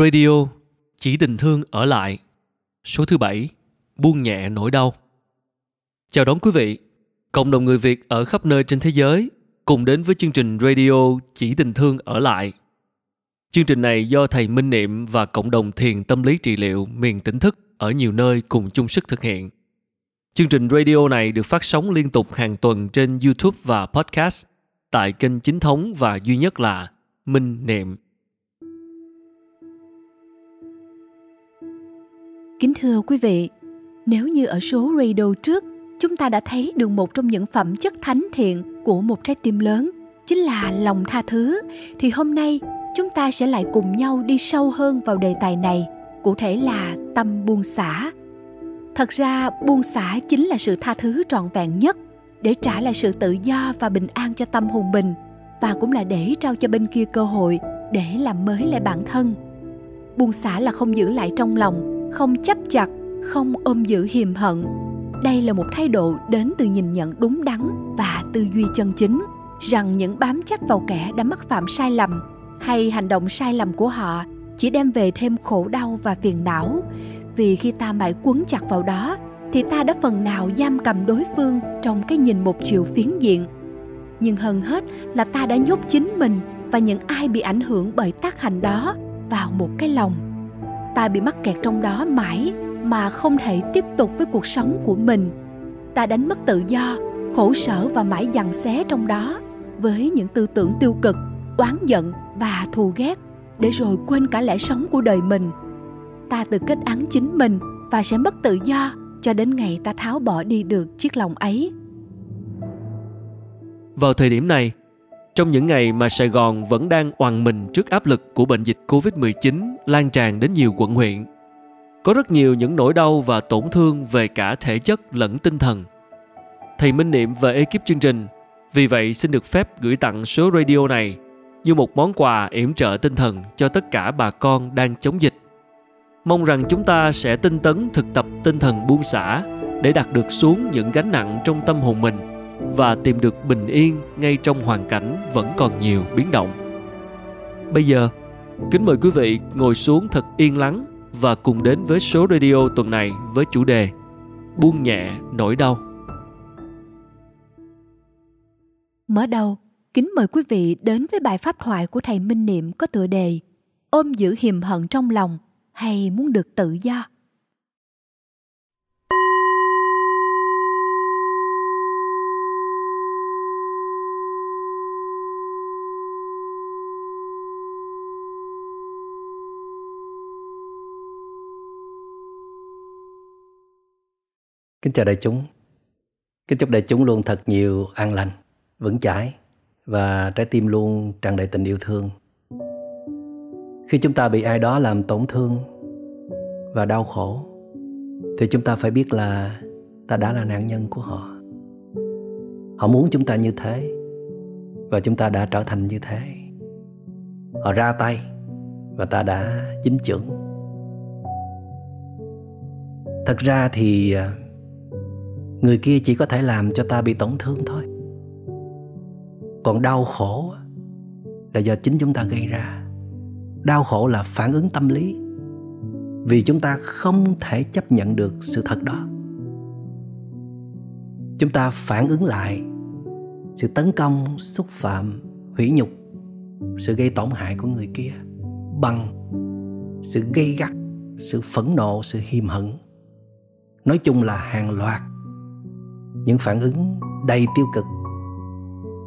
Radio, Chỉ tình thương ở lại, Số thứ bảy, Buông nhẹ nỗi đau Chào đón quý vị, Cộng đồng người Việt ở khắp nơi trên thế giới cùng đến với chương trình radio Chỉ tình thương ở lại. Chương trình này do thầy Minh Niệm và cộng đồng thiền tâm lý trị liệu miền tỉnh thức ở nhiều nơi cùng chung sức thực hiện. Chương trình radio này được phát sóng liên tục hàng tuần trên YouTube và podcast tại kênh chính thống và duy nhất là Minh Niệm. Kính thưa quý vị, nếu như ở số radio trước chúng ta đã thấy được một trong những phẩm chất thánh thiện của một trái tim lớn chính là lòng tha thứ thì hôm nay chúng ta sẽ lại cùng nhau đi sâu hơn vào đề tài này cụ thể là tâm buông xả. Thật ra buông xả chính là sự tha thứ trọn vẹn nhất để trả lại sự tự do và bình an cho tâm hồn mình và cũng là để trao cho bên kia cơ hội để làm mới lại bản thân. Buông xả là không giữ lại trong lòng không chấp chặt, không ôm giữ hiềm hận. Đây là một thái độ đến từ nhìn nhận đúng đắn và tư duy chân chính, rằng những bám chấp vào kẻ đã mắc phạm sai lầm hay hành động sai lầm của họ chỉ đem về thêm khổ đau và phiền não. Vì khi ta mãi quấn chặt vào đó, thì ta đã phần nào giam cầm đối phương trong cái nhìn một chiều phiến diện. Nhưng hơn hết là ta đã nhốt chính mình và những ai bị ảnh hưởng bởi tác hành đó vào một cái lòng ta bị mắc kẹt trong đó mãi mà không thể tiếp tục với cuộc sống của mình. Ta đánh mất tự do, khổ sở và mãi dằn xé trong đó với những tư tưởng tiêu cực, oán giận và thù ghét để rồi quên cả lẽ sống của đời mình. Ta tự kết án chính mình và sẽ mất tự do cho đến ngày ta tháo bỏ đi được chiếc lòng ấy. Vào thời điểm này trong những ngày mà Sài Gòn vẫn đang oằn mình trước áp lực của bệnh dịch Covid-19 lan tràn đến nhiều quận huyện, có rất nhiều những nỗi đau và tổn thương về cả thể chất lẫn tinh thần. Thầy Minh Niệm và ekip chương trình vì vậy xin được phép gửi tặng số radio này như một món quà yểm trợ tinh thần cho tất cả bà con đang chống dịch. Mong rằng chúng ta sẽ tinh tấn thực tập tinh thần buông xả để đặt được xuống những gánh nặng trong tâm hồn mình và tìm được bình yên ngay trong hoàn cảnh vẫn còn nhiều biến động. Bây giờ, kính mời quý vị ngồi xuống thật yên lắng và cùng đến với số radio tuần này với chủ đề Buông nhẹ nỗi đau. Mở đầu, kính mời quý vị đến với bài pháp thoại của thầy Minh Niệm có tựa đề Ôm giữ hiềm hận trong lòng hay muốn được tự do. Kính chào đại chúng. Kính chúc đại chúng luôn thật nhiều an lành, vững chãi và trái tim luôn tràn đầy tình yêu thương. Khi chúng ta bị ai đó làm tổn thương và đau khổ thì chúng ta phải biết là ta đã là nạn nhân của họ. Họ muốn chúng ta như thế và chúng ta đã trở thành như thế. Họ ra tay và ta đã dính chưởng. Thật ra thì à, người kia chỉ có thể làm cho ta bị tổn thương thôi. Còn đau khổ là do chính chúng ta gây ra. Đau khổ là phản ứng tâm lý, vì chúng ta không thể chấp nhận được sự thật đó. Chúng ta phản ứng lại, sự tấn công, xúc phạm, hủy nhục, sự gây tổn hại của người kia bằng sự gây gắt, sự phẫn nộ, sự hiềm hận. Nói chung là hàng loạt những phản ứng đầy tiêu cực,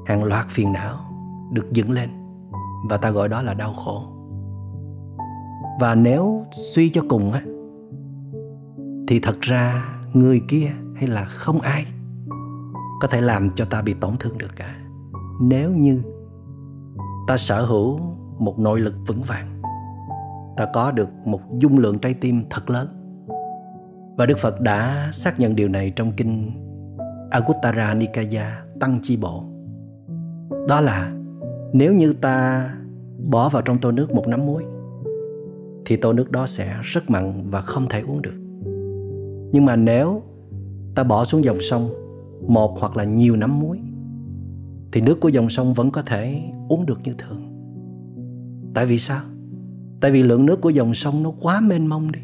hàng loạt phiền não được dựng lên và ta gọi đó là đau khổ. Và nếu suy cho cùng á, thì thật ra người kia hay là không ai có thể làm cho ta bị tổn thương được cả. Nếu như ta sở hữu một nội lực vững vàng, ta có được một dung lượng trái tim thật lớn. Và đức phật đã xác nhận điều này trong kinh Aguttara Nikaya Tăng Chi Bộ Đó là, nếu như ta bỏ vào trong tô nước một nắm muối, thì tô nước đó sẽ rất mặn và không thể uống được. Nhưng mà nếu ta bỏ xuống dòng sông một hoặc là nhiều nắm muối, thì nước của dòng sông vẫn có thể uống được như thường. Tại vì sao? tại vì lượng nước của dòng sông nó quá mênh mông đi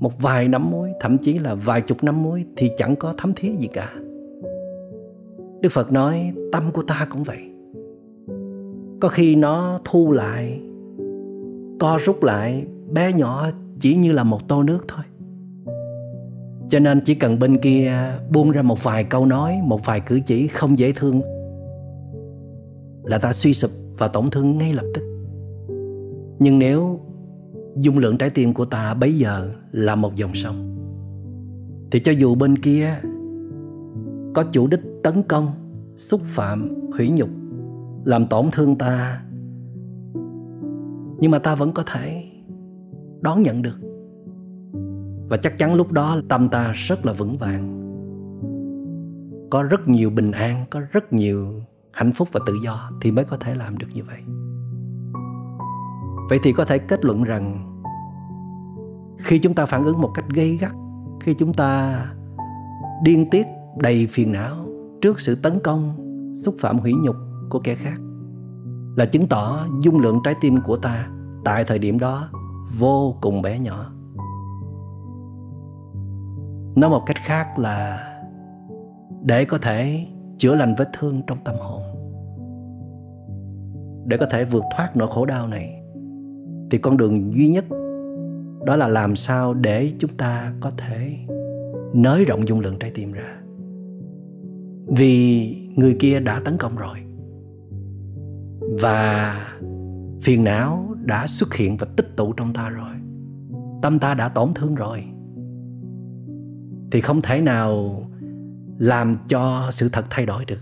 một vài nắm muối, thậm chí là vài chục nắm muối thì chẳng có thấm thía gì cả đức phật nói, tâm của ta cũng vậy. Có khi nó thu lại, co rút lại, bé nhỏ chỉ như là một tô nước thôi. Cho nên chỉ cần bên kia buông ra một vài câu nói, một vài cử chỉ không dễ thương, là ta suy sụp và tổn thương ngay lập tức. Nhưng nếu dung lượng trái tim của ta bấy giờ là một dòng sông, thì cho dù bên kia có chủ đích tấn công, xúc phạm, hủy nhục, làm tổn thương ta. Nhưng mà ta vẫn có thể đón nhận được. Và chắc chắn lúc đó tâm ta rất là vững vàng. Có rất nhiều bình an, có rất nhiều hạnh phúc và tự do thì mới có thể làm được như vậy. Vậy thì có thể kết luận rằng khi chúng ta phản ứng một cách gây gắt, khi chúng ta điên tiết đầy phiền não trước sự tấn công, xúc phạm hủy nhục của kẻ khác. Là chứng tỏ dung lượng trái tim của ta tại thời điểm đó vô cùng bé nhỏ. Nói một cách khác là để có thể chữa lành vết thương trong tâm hồn. Để có thể vượt thoát nỗi khổ đau này, thì con đường duy nhất đó là làm sao để chúng ta có thể nới rộng dung lượng trái tim ra vì người kia đã tấn công rồi. Và phiền não đã xuất hiện và tích tụ trong ta rồi. Tâm ta đã tổn thương rồi. Thì không thể nào làm cho sự thật thay đổi được.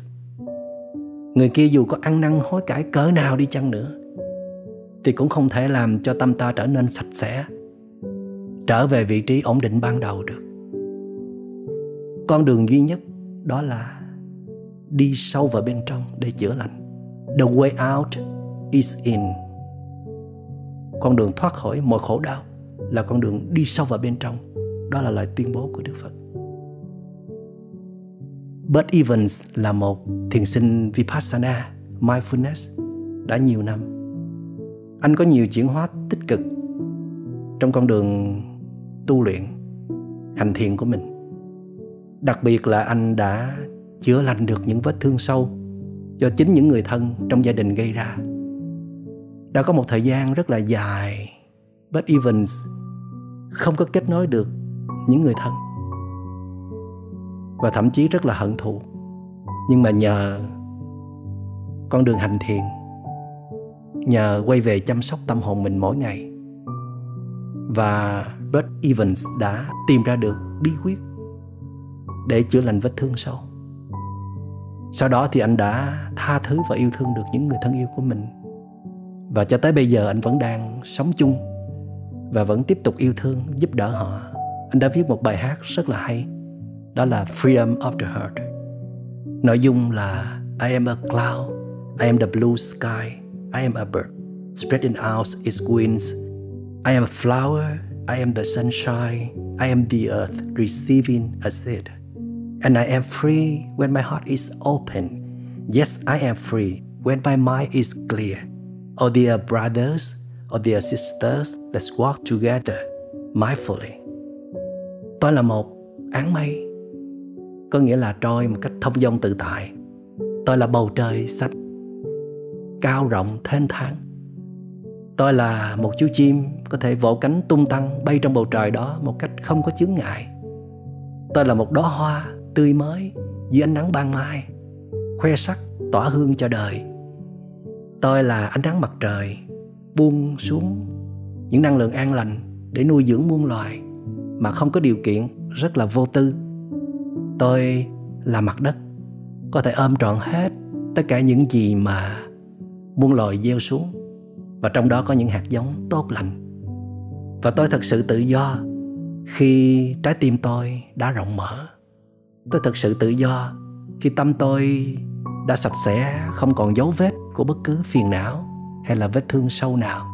Người kia dù có ăn năn hối cải cỡ nào đi chăng nữa, thì cũng không thể làm cho tâm ta trở nên sạch sẽ, trở về vị trí ổn định ban đầu được. Con đường duy nhất đó là đi sâu vào bên trong để chữa lành the way out is in con đường thoát khỏi mọi khổ đau là con đường đi sâu vào bên trong đó là lời tuyên bố của đức phật Bert Evans là một thiền sinh Vipassana, Mindfulness đã nhiều năm. Anh có nhiều chuyển hóa tích cực trong con đường tu luyện, hành thiền của mình. Đặc biệt là anh đã chữa lành được những vết thương sâu do chính những người thân trong gia đình gây ra. Đã có một thời gian rất là dài, Beth Evans không có kết nối được những người thân. Và thậm chí rất là hận thù. Nhưng mà nhờ con đường hành thiền nhờ quay về chăm sóc tâm hồn mình mỗi ngày và Beth Evans đã tìm ra được bí quyết để chữa lành vết thương sâu sau đó thì anh đã tha thứ và yêu thương được những người thân yêu của mình và cho tới bây giờ anh vẫn đang sống chung và vẫn tiếp tục yêu thương giúp đỡ họ anh đã viết một bài hát rất là hay đó là Freedom of the Heart. Nội dung là I am a cloud, I am the blue sky, I am a bird, spreading out its wings. I am a flower, I am the sunshine, I am the earth receiving a seed. And I am free when my heart is open. Yes, I am free when my mind is clear. Oh, dear brothers, or dear sisters, let's walk together mindfully. Tôi là một áng mây có nghĩa là trôi một cách thông dong tự tại tôi là bầu trời xanh cao rộng thênh thang tôi là một chú chim có thể vỗ cánh tung tăng bay trong bầu trời đó một cách không có chướng ngại tôi là một đóa hoa tươi mới dưới ánh nắng ban mai, khoe sắc tỏa hương cho đời. Tôi là ánh nắng mặt trời, buông xuống những năng lượng an lành để nuôi dưỡng muôn loài mà không có điều kiện rất là vô tư. Tôi là mặt đất, có thể ôm trọn hết tất cả những gì mà muôn loài gieo xuống và trong đó có những hạt giống tốt lành. Và tôi thật sự tự do khi trái tim tôi đã rộng mở tôi thật sự tự do khi tâm tôi đã sạch sẽ, không còn dấu vết của bất cứ phiền não hay là vết thương sâu nào.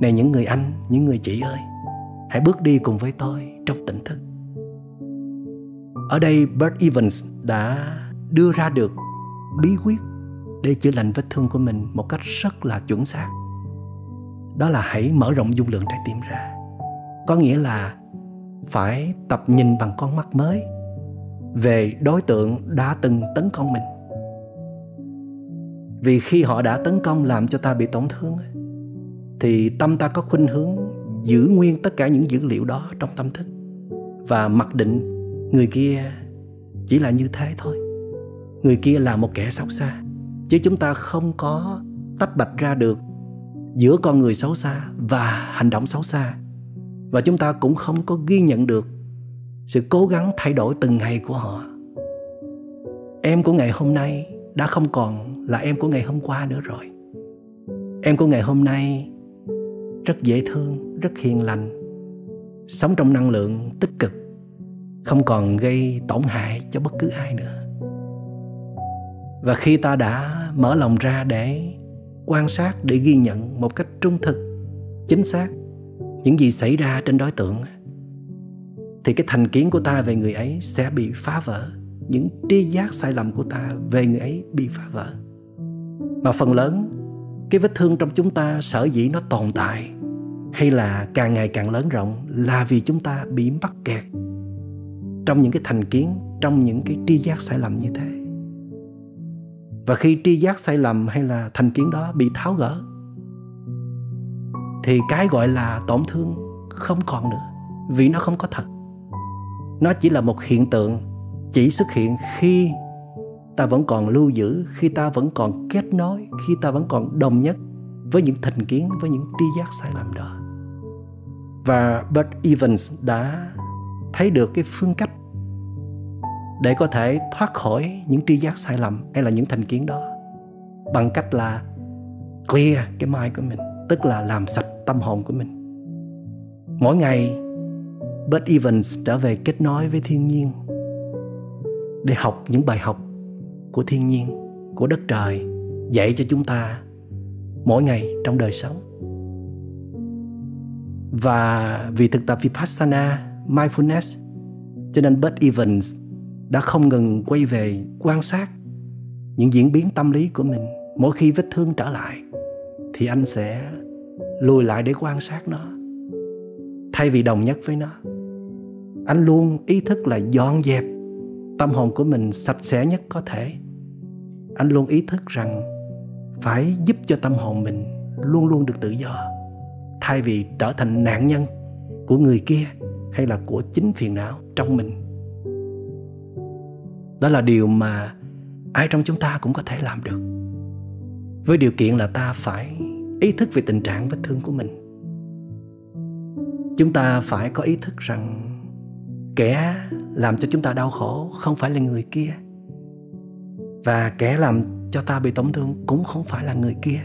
Này những người anh, những người chị ơi, hãy bước đi cùng với tôi trong tỉnh thức. Ở đây Bert Evans đã đưa ra được bí quyết để chữa lành vết thương của mình một cách rất là chuẩn xác. đó là hãy mở rộng dung lượng trái tim ra. Có nghĩa là phải tập nhìn bằng con mắt mới về đối tượng đã từng tấn công mình. Vì khi họ đã tấn công làm cho ta bị tổn thương thì tâm ta có khuynh hướng giữ nguyên tất cả những dữ liệu đó trong tâm thức. Và mặc định người kia chỉ là như thế thôi. Người kia là một kẻ xấu xa, chứ chúng ta không có tách bạch ra được giữa con người xấu xa và hành động xấu xa. Và chúng ta cũng không có ghi nhận được sự cố gắng thay đổi từng ngày của họ. Em của ngày hôm nay đã không còn là em của ngày hôm qua nữa rồi. Em của ngày hôm nay rất dễ thương, rất hiền lành, sống trong năng lượng tích cực, không còn gây tổn hại cho bất cứ ai nữa. Và khi ta đã mở lòng ra để quan sát, để ghi nhận một cách trung thực, chính xác những gì xảy ra trên đối tượng thì cái thành kiến của ta về người ấy sẽ bị phá vỡ. Những tri giác sai lầm của ta về người ấy bị phá vỡ. Mà phần lớn, cái vết thương trong chúng ta, sở dĩ nó tồn tại hay là càng ngày càng lớn rộng là vì chúng ta bị mắc kẹt trong những cái thành kiến, trong những cái tri giác sai lầm như thế. Và khi tri giác sai lầm hay là thành kiến đó bị tháo gỡ, thì cái gọi là tổn thương không còn nữa, vì nó không có thật nó chỉ là một hiện tượng, chỉ xuất hiện khi ta vẫn còn lưu giữ, khi ta vẫn còn kết nối, khi ta vẫn còn đồng nhất với những thành kiến, với những tri giác sai lầm đó. Và Bert Evans đã thấy được cái phương cách để có thể thoát khỏi những tri giác sai lầm hay là những thành kiến đó bằng cách là clear cái mind của mình, tức là làm sạch tâm hồn của mình. Mỗi ngày Bert Evans trở về kết nối với thiên nhiên, để học những bài học của thiên nhiên, của đất trời, dạy cho chúng ta mỗi ngày trong đời sống. Và vì thực tập Vipassana, Mindfulness, cho nên Bert Evans đã không ngừng quay về quan sát những diễn biến tâm lý của mình. Mỗi khi vết thương trở lại, thì anh sẽ lùi lại để quan sát nó, thay vì đồng nhất với nó anh luôn ý thức là dọn dẹp. Tâm hồn của mình sạch sẽ nhất có thể. Anh luôn ý thức rằng phải giúp cho tâm hồn mình luôn luôn được tự do, thay vì trở thành nạn nhân của người kia hay là của chính phiền não trong mình. Đó là điều mà ai trong chúng ta cũng có thể làm được. Với điều kiện là ta phải ý thức về tình trạng vết thương của mình. Chúng ta phải có ý thức rằng kẻ làm cho chúng ta đau khổ không phải là người kia. Và kẻ làm cho ta bị tổn thương cũng không phải là người kia,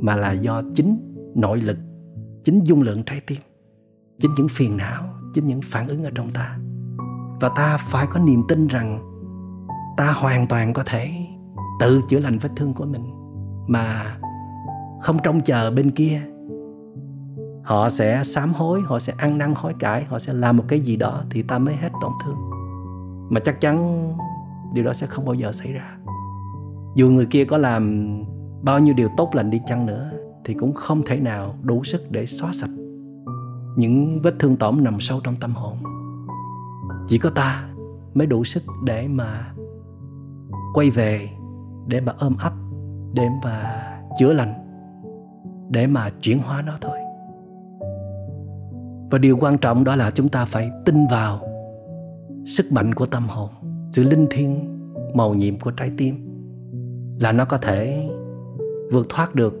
mà là do chính nội lực, chính dung lượng trái tim, chính những phiền não, chính những phản ứng ở trong ta. Và ta phải có niềm tin rằng ta hoàn toàn có thể tự chữa lành vết thương của mình, mà không trông chờ bên kia họ sẽ sám hối, họ sẽ ăn năn hối cải, họ sẽ làm một cái gì đó thì ta mới hết tổn thương. Mà chắc chắn điều đó sẽ không bao giờ xảy ra. Dù người kia có làm bao nhiêu điều tốt lành đi chăng nữa thì cũng không thể nào đủ sức để xóa sạch những vết thương tổn nằm sâu trong tâm hồn. Chỉ có ta mới đủ sức để mà quay về, để mà ôm ấp, để mà chữa lành, để mà chuyển hóa nó thôi và điều quan trọng đó là chúng ta phải tin vào sức mạnh của tâm hồn, sự linh thiêng màu nhiệm của trái tim, là nó có thể vượt thoát được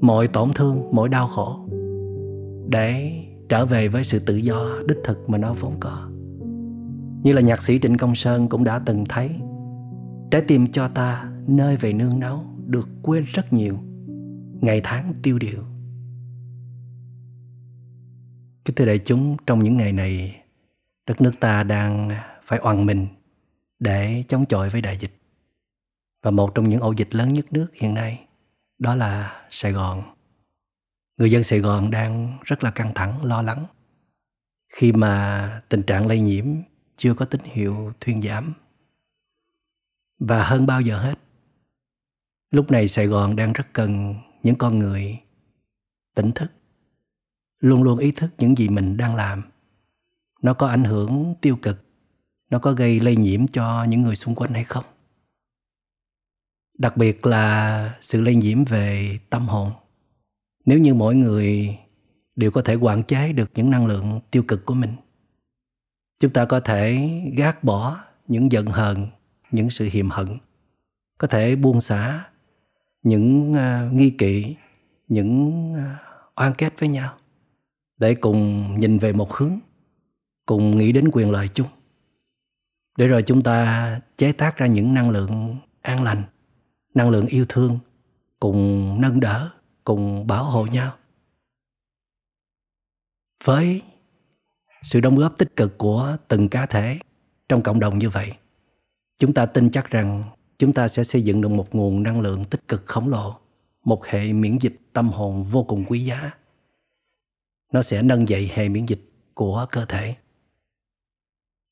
mọi tổn thương, mọi đau khổ để trở về với sự tự do đích thực mà nó vốn có. Như là nhạc sĩ trịnh công sơn cũng đã từng thấy, trái tim cho ta nơi về nương náu được quên rất nhiều ngày tháng tiêu điều kính thưa đại chúng trong những ngày này đất nước ta đang phải oằn mình để chống chọi với đại dịch và một trong những ổ dịch lớn nhất nước hiện nay đó là Sài Gòn. Người dân Sài Gòn đang rất là căng thẳng, lo lắng khi mà tình trạng lây nhiễm chưa có tín hiệu thuyên giảm. Và hơn bao giờ hết, lúc này Sài Gòn đang rất cần những con người tỉnh thức luôn luôn ý thức những gì mình đang làm. Nó có ảnh hưởng tiêu cực nó có gây lây nhiễm cho những người xung quanh hay không? Đặc biệt là sự lây nhiễm về tâm hồn. Nếu như mỗi người đều có thể quản chế được những năng lượng tiêu cực của mình chúng ta có thể gác bỏ những giận hờn những sự hiềm hận có thể buông xả những uh, nghi kỵ những uh, oan kết với nhau để cùng nhìn về một hướng, cùng nghĩ đến quyền lợi chung. Để rồi chúng ta chế tác ra những năng lượng an lành, năng lượng yêu thương, cùng nâng đỡ, cùng bảo hộ nhau. Với sự đóng góp tích cực của từng cá thể trong cộng đồng như vậy, chúng ta tin chắc rằng chúng ta sẽ xây dựng được một nguồn năng lượng tích cực khổng lồ, một hệ miễn dịch tâm hồn vô cùng quý giá nó sẽ nâng dậy hệ miễn dịch của cơ thể.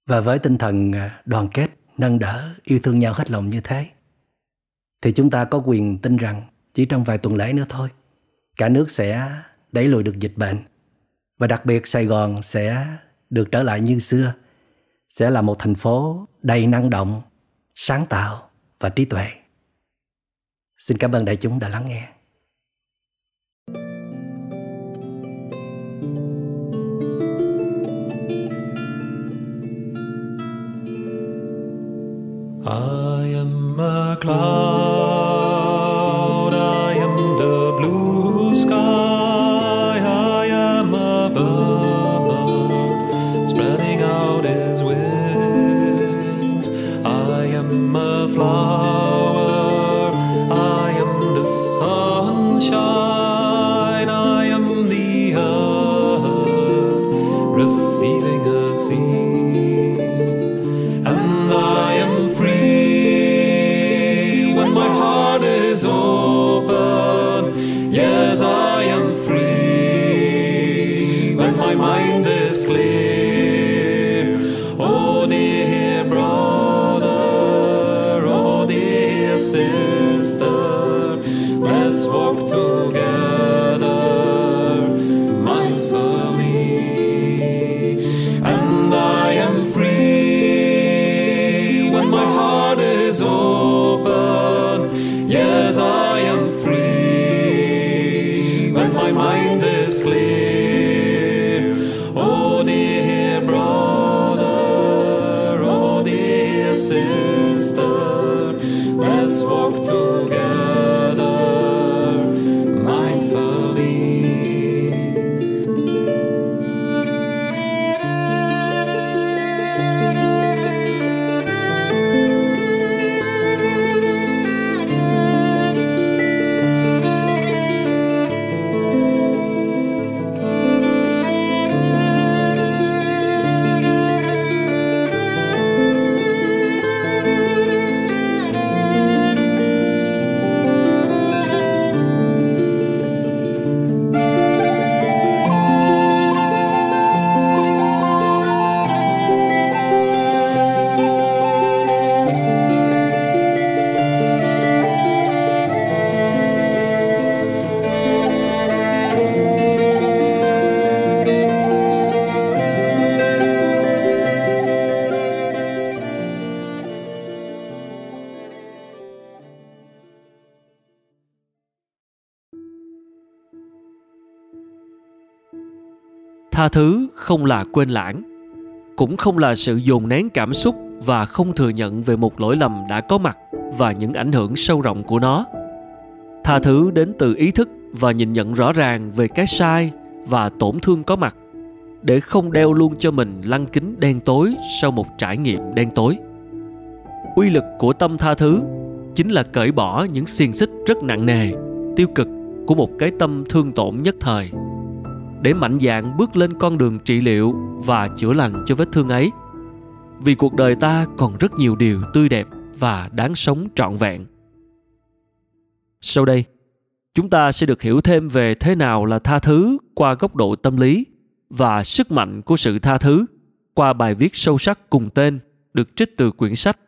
Và với tinh thần à, đoàn kết, nâng đỡ, yêu thương nhau hết lòng như thế, thì chúng ta có quyền tin rằng chỉ trong vài tuần lễ nữa thôi, cả nước sẽ đẩy lùi được dịch bệnh. Và đặc biệt Sài Gòn sẽ được trở lại như xưa, sẽ là một thành phố đầy năng động, sáng tạo và trí tuệ. Xin cảm ơn đại chúng đã lắng nghe. I am a cloud, tha thứ không là quên lãng, cũng không là sự dồn nén cảm xúc và không thừa nhận về một lỗi lầm đã có mặt và những ảnh hưởng sâu rộng của nó. Tha thứ đến từ ý thức và nhìn nhận rõ ràng về cái sai và tổn thương có mặt, để không đeo luôn cho mình lăng kính đen tối sau một trải nghiệm đen tối. Uy lực của tâm tha thứ chính là cởi bỏ những xiềng xích rất nặng nề, tiêu cực của một cái tâm thương tổn nhất thời để mạnh dạn bước lên con đường trị liệu và chữa lành cho vết thương ấy vì cuộc đời ta còn rất nhiều điều tươi đẹp và đáng sống trọn vẹn sau đây chúng ta sẽ được hiểu thêm về thế nào là tha thứ qua góc độ tâm lý và sức mạnh của sự tha thứ qua bài viết sâu sắc cùng tên được trích từ quyển sách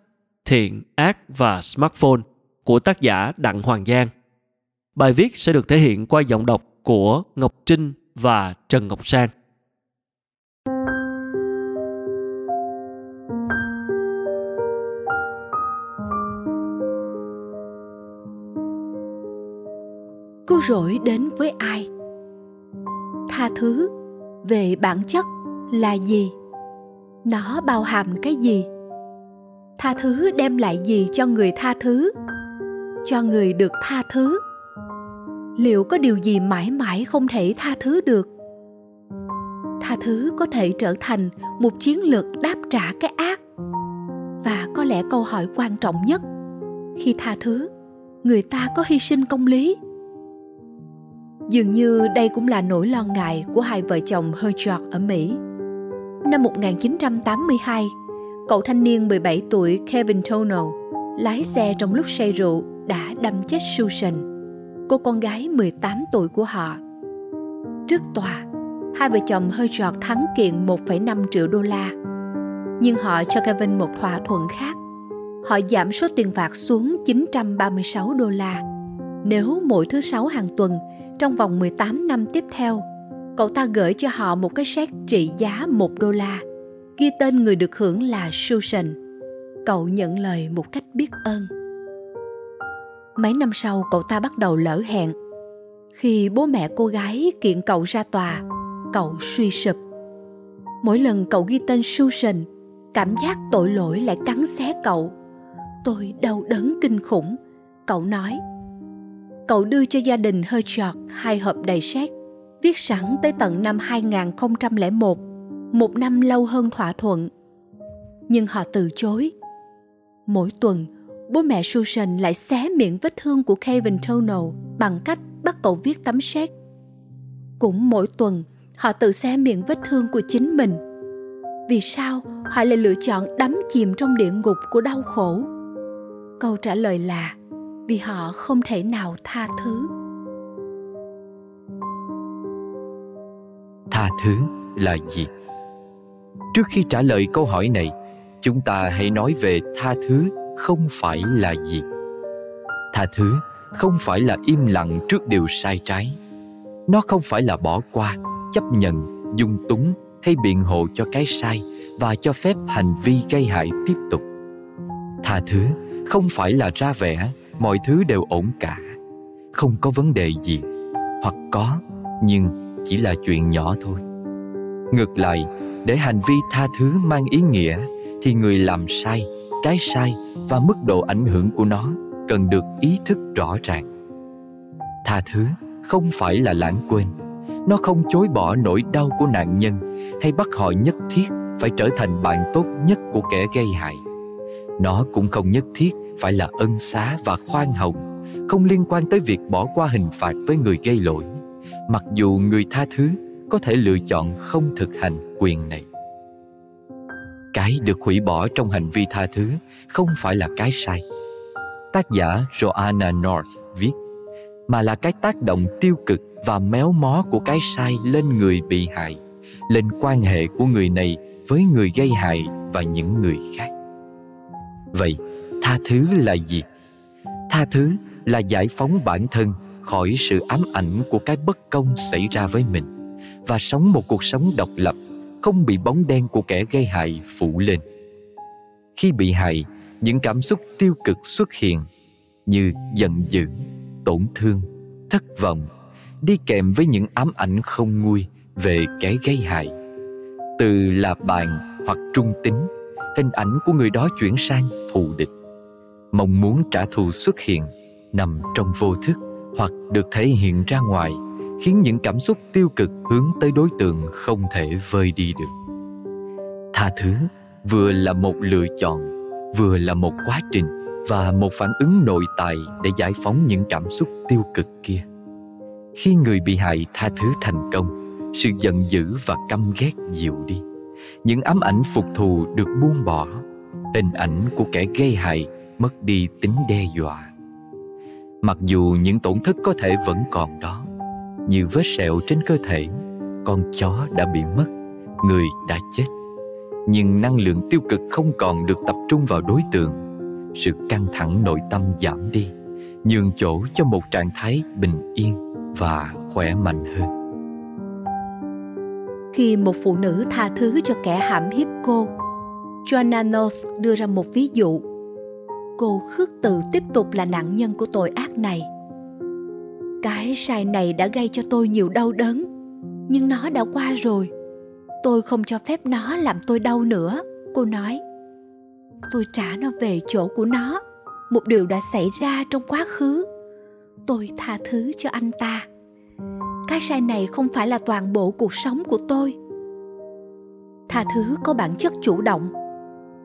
Thiện, Ác và Smartphone của tác giả Đặng Hoàng Giang. Bài viết sẽ được thể hiện qua giọng đọc của Ngọc Trinh và Trần Ngọc Sang. cứu rỗi đến với ai? Tha thứ về bản chất là gì? Nó bao hàm cái gì? Tha thứ đem lại gì cho người tha thứ? Cho người được tha thứ? Liệu có điều gì mãi mãi không thể tha thứ được? Tha thứ có thể trở thành một chiến lược đáp trả cái ác. Và có lẽ câu hỏi quan trọng nhất khi tha thứ người ta có hy sinh công lý? Dường như đây cũng là nỗi lo ngại của hai vợ chồng Herzog ở Mỹ. Năm 1982, cậu thanh niên 17 tuổi Kevin Tono lái xe trong lúc say rượu đã đâm chết Susan, cô con gái 18 tuổi của họ. Trước tòa, hai vợ chồng hơi giọt thắng kiện 1,5 triệu đô la. Nhưng họ cho Kevin một thỏa thuận khác. Họ giảm số tiền phạt xuống 936 đô la. Nếu mỗi thứ sáu hàng tuần trong vòng 18 năm tiếp theo, cậu ta gửi cho họ một cái séc trị giá 1 đô la, ghi tên người được hưởng là Susan. Cậu nhận lời một cách biết ơn. Mấy năm sau cậu ta bắt đầu lỡ hẹn. Khi bố mẹ cô gái kiện cậu ra tòa, cậu suy sụp. Mỗi lần cậu ghi tên Susan, cảm giác tội lỗi lại cắn xé cậu. Tôi đau đớn kinh khủng, cậu nói cậu đưa cho gia đình Herzog hai hộp đầy sét, viết sẵn tới tận năm 2001, một năm lâu hơn thỏa thuận. Nhưng họ từ chối. Mỗi tuần, bố mẹ Susan lại xé miệng vết thương của Kevin Tonal bằng cách bắt cậu viết tấm séc. Cũng mỗi tuần, họ tự xé miệng vết thương của chính mình. Vì sao họ lại lựa chọn đắm chìm trong địa ngục của đau khổ? Câu trả lời là vì họ không thể nào tha thứ tha thứ là gì trước khi trả lời câu hỏi này chúng ta hãy nói về tha thứ không phải là gì. Tha thứ không phải là im lặng trước điều sai trái. Nó không phải là bỏ qua, chấp nhận, dung túng hay biện hộ cho cái sai và cho phép hành vi gây hại tiếp tục. Tha thứ không phải là ra vẻ, mọi thứ đều ổn cả. Không có vấn đề gì, hoặc có, nhưng chỉ là chuyện nhỏ thôi. Ngược lại, để hành vi tha thứ mang ý nghĩa thì người làm sai cái sai và mức độ ảnh hưởng của nó cần được ý thức rõ ràng. Tha thứ không phải là lãng quên. Nó không chối bỏ nỗi đau của nạn nhân hay bắt họ nhất thiết phải trở thành bạn tốt nhất của kẻ gây hại. Nó cũng không nhất thiết phải là ân xá và khoan hồng, không liên quan tới việc bỏ qua hình phạt với người gây lỗi. Mặc dù người tha thứ có thể lựa chọn không thực hành quyền này cái được hủy bỏ trong hành vi tha thứ không phải là cái sai. Tác giả joanna north viết, mà là cái tác động tiêu cực và méo mó của cái sai lên người bị hại, lên quan hệ của người này với người gây hại và những người khác. Vậy, tha thứ là gì? Tha thứ là giải phóng bản thân khỏi sự ám ảnh của cái bất công xảy ra với mình và sống một cuộc sống độc lập không bị bóng đen của kẻ gây hại phủ lên. Khi bị hại, những cảm xúc tiêu cực xuất hiện như giận dữ, tổn thương, thất vọng, đi kèm với những ám ảnh không nguôi về kẻ gây hại. Từ là bạn hoặc trung tính, hình ảnh của người đó chuyển sang thù địch. Mong muốn trả thù xuất hiện nằm trong vô thức hoặc được thể hiện ra ngoài khiến những cảm xúc tiêu cực hướng tới đối tượng không thể vơi đi được. Tha thứ vừa là một lựa chọn, vừa là một quá trình và một phản ứng nội tại để giải phóng những cảm xúc tiêu cực kia. Khi người bị hại tha thứ thành công, sự giận dữ và căm ghét dịu đi. Những ám ảnh phục thù được buông bỏ, hình ảnh của kẻ gây hại mất đi tính đe dọa. Mặc dù những tổn thất có thể vẫn còn đó như vết sẹo trên cơ thể. Con chó đã bị mất, người đã chết. Nhưng năng lượng tiêu cực không còn được tập trung vào đối tượng. Sự căng thẳng nội tâm giảm đi, nhường chỗ cho một trạng thái bình yên và khỏe mạnh hơn. Khi một phụ nữ tha thứ cho kẻ hãm hiếp cô, joanna north đưa ra một ví dụ. Cô khước từ tiếp tục là nạn nhân của tội ác này cái sai này đã gây cho tôi nhiều đau đớn. Nhưng nó đã qua rồi. Tôi không cho phép nó làm tôi đau nữa. Cô nói. Tôi trả nó về chỗ của nó. Một điều đã xảy ra trong quá khứ. Tôi tha thứ cho anh ta. Cái sai này không phải là toàn bộ cuộc sống của tôi. Tha thứ có bản chất chủ động.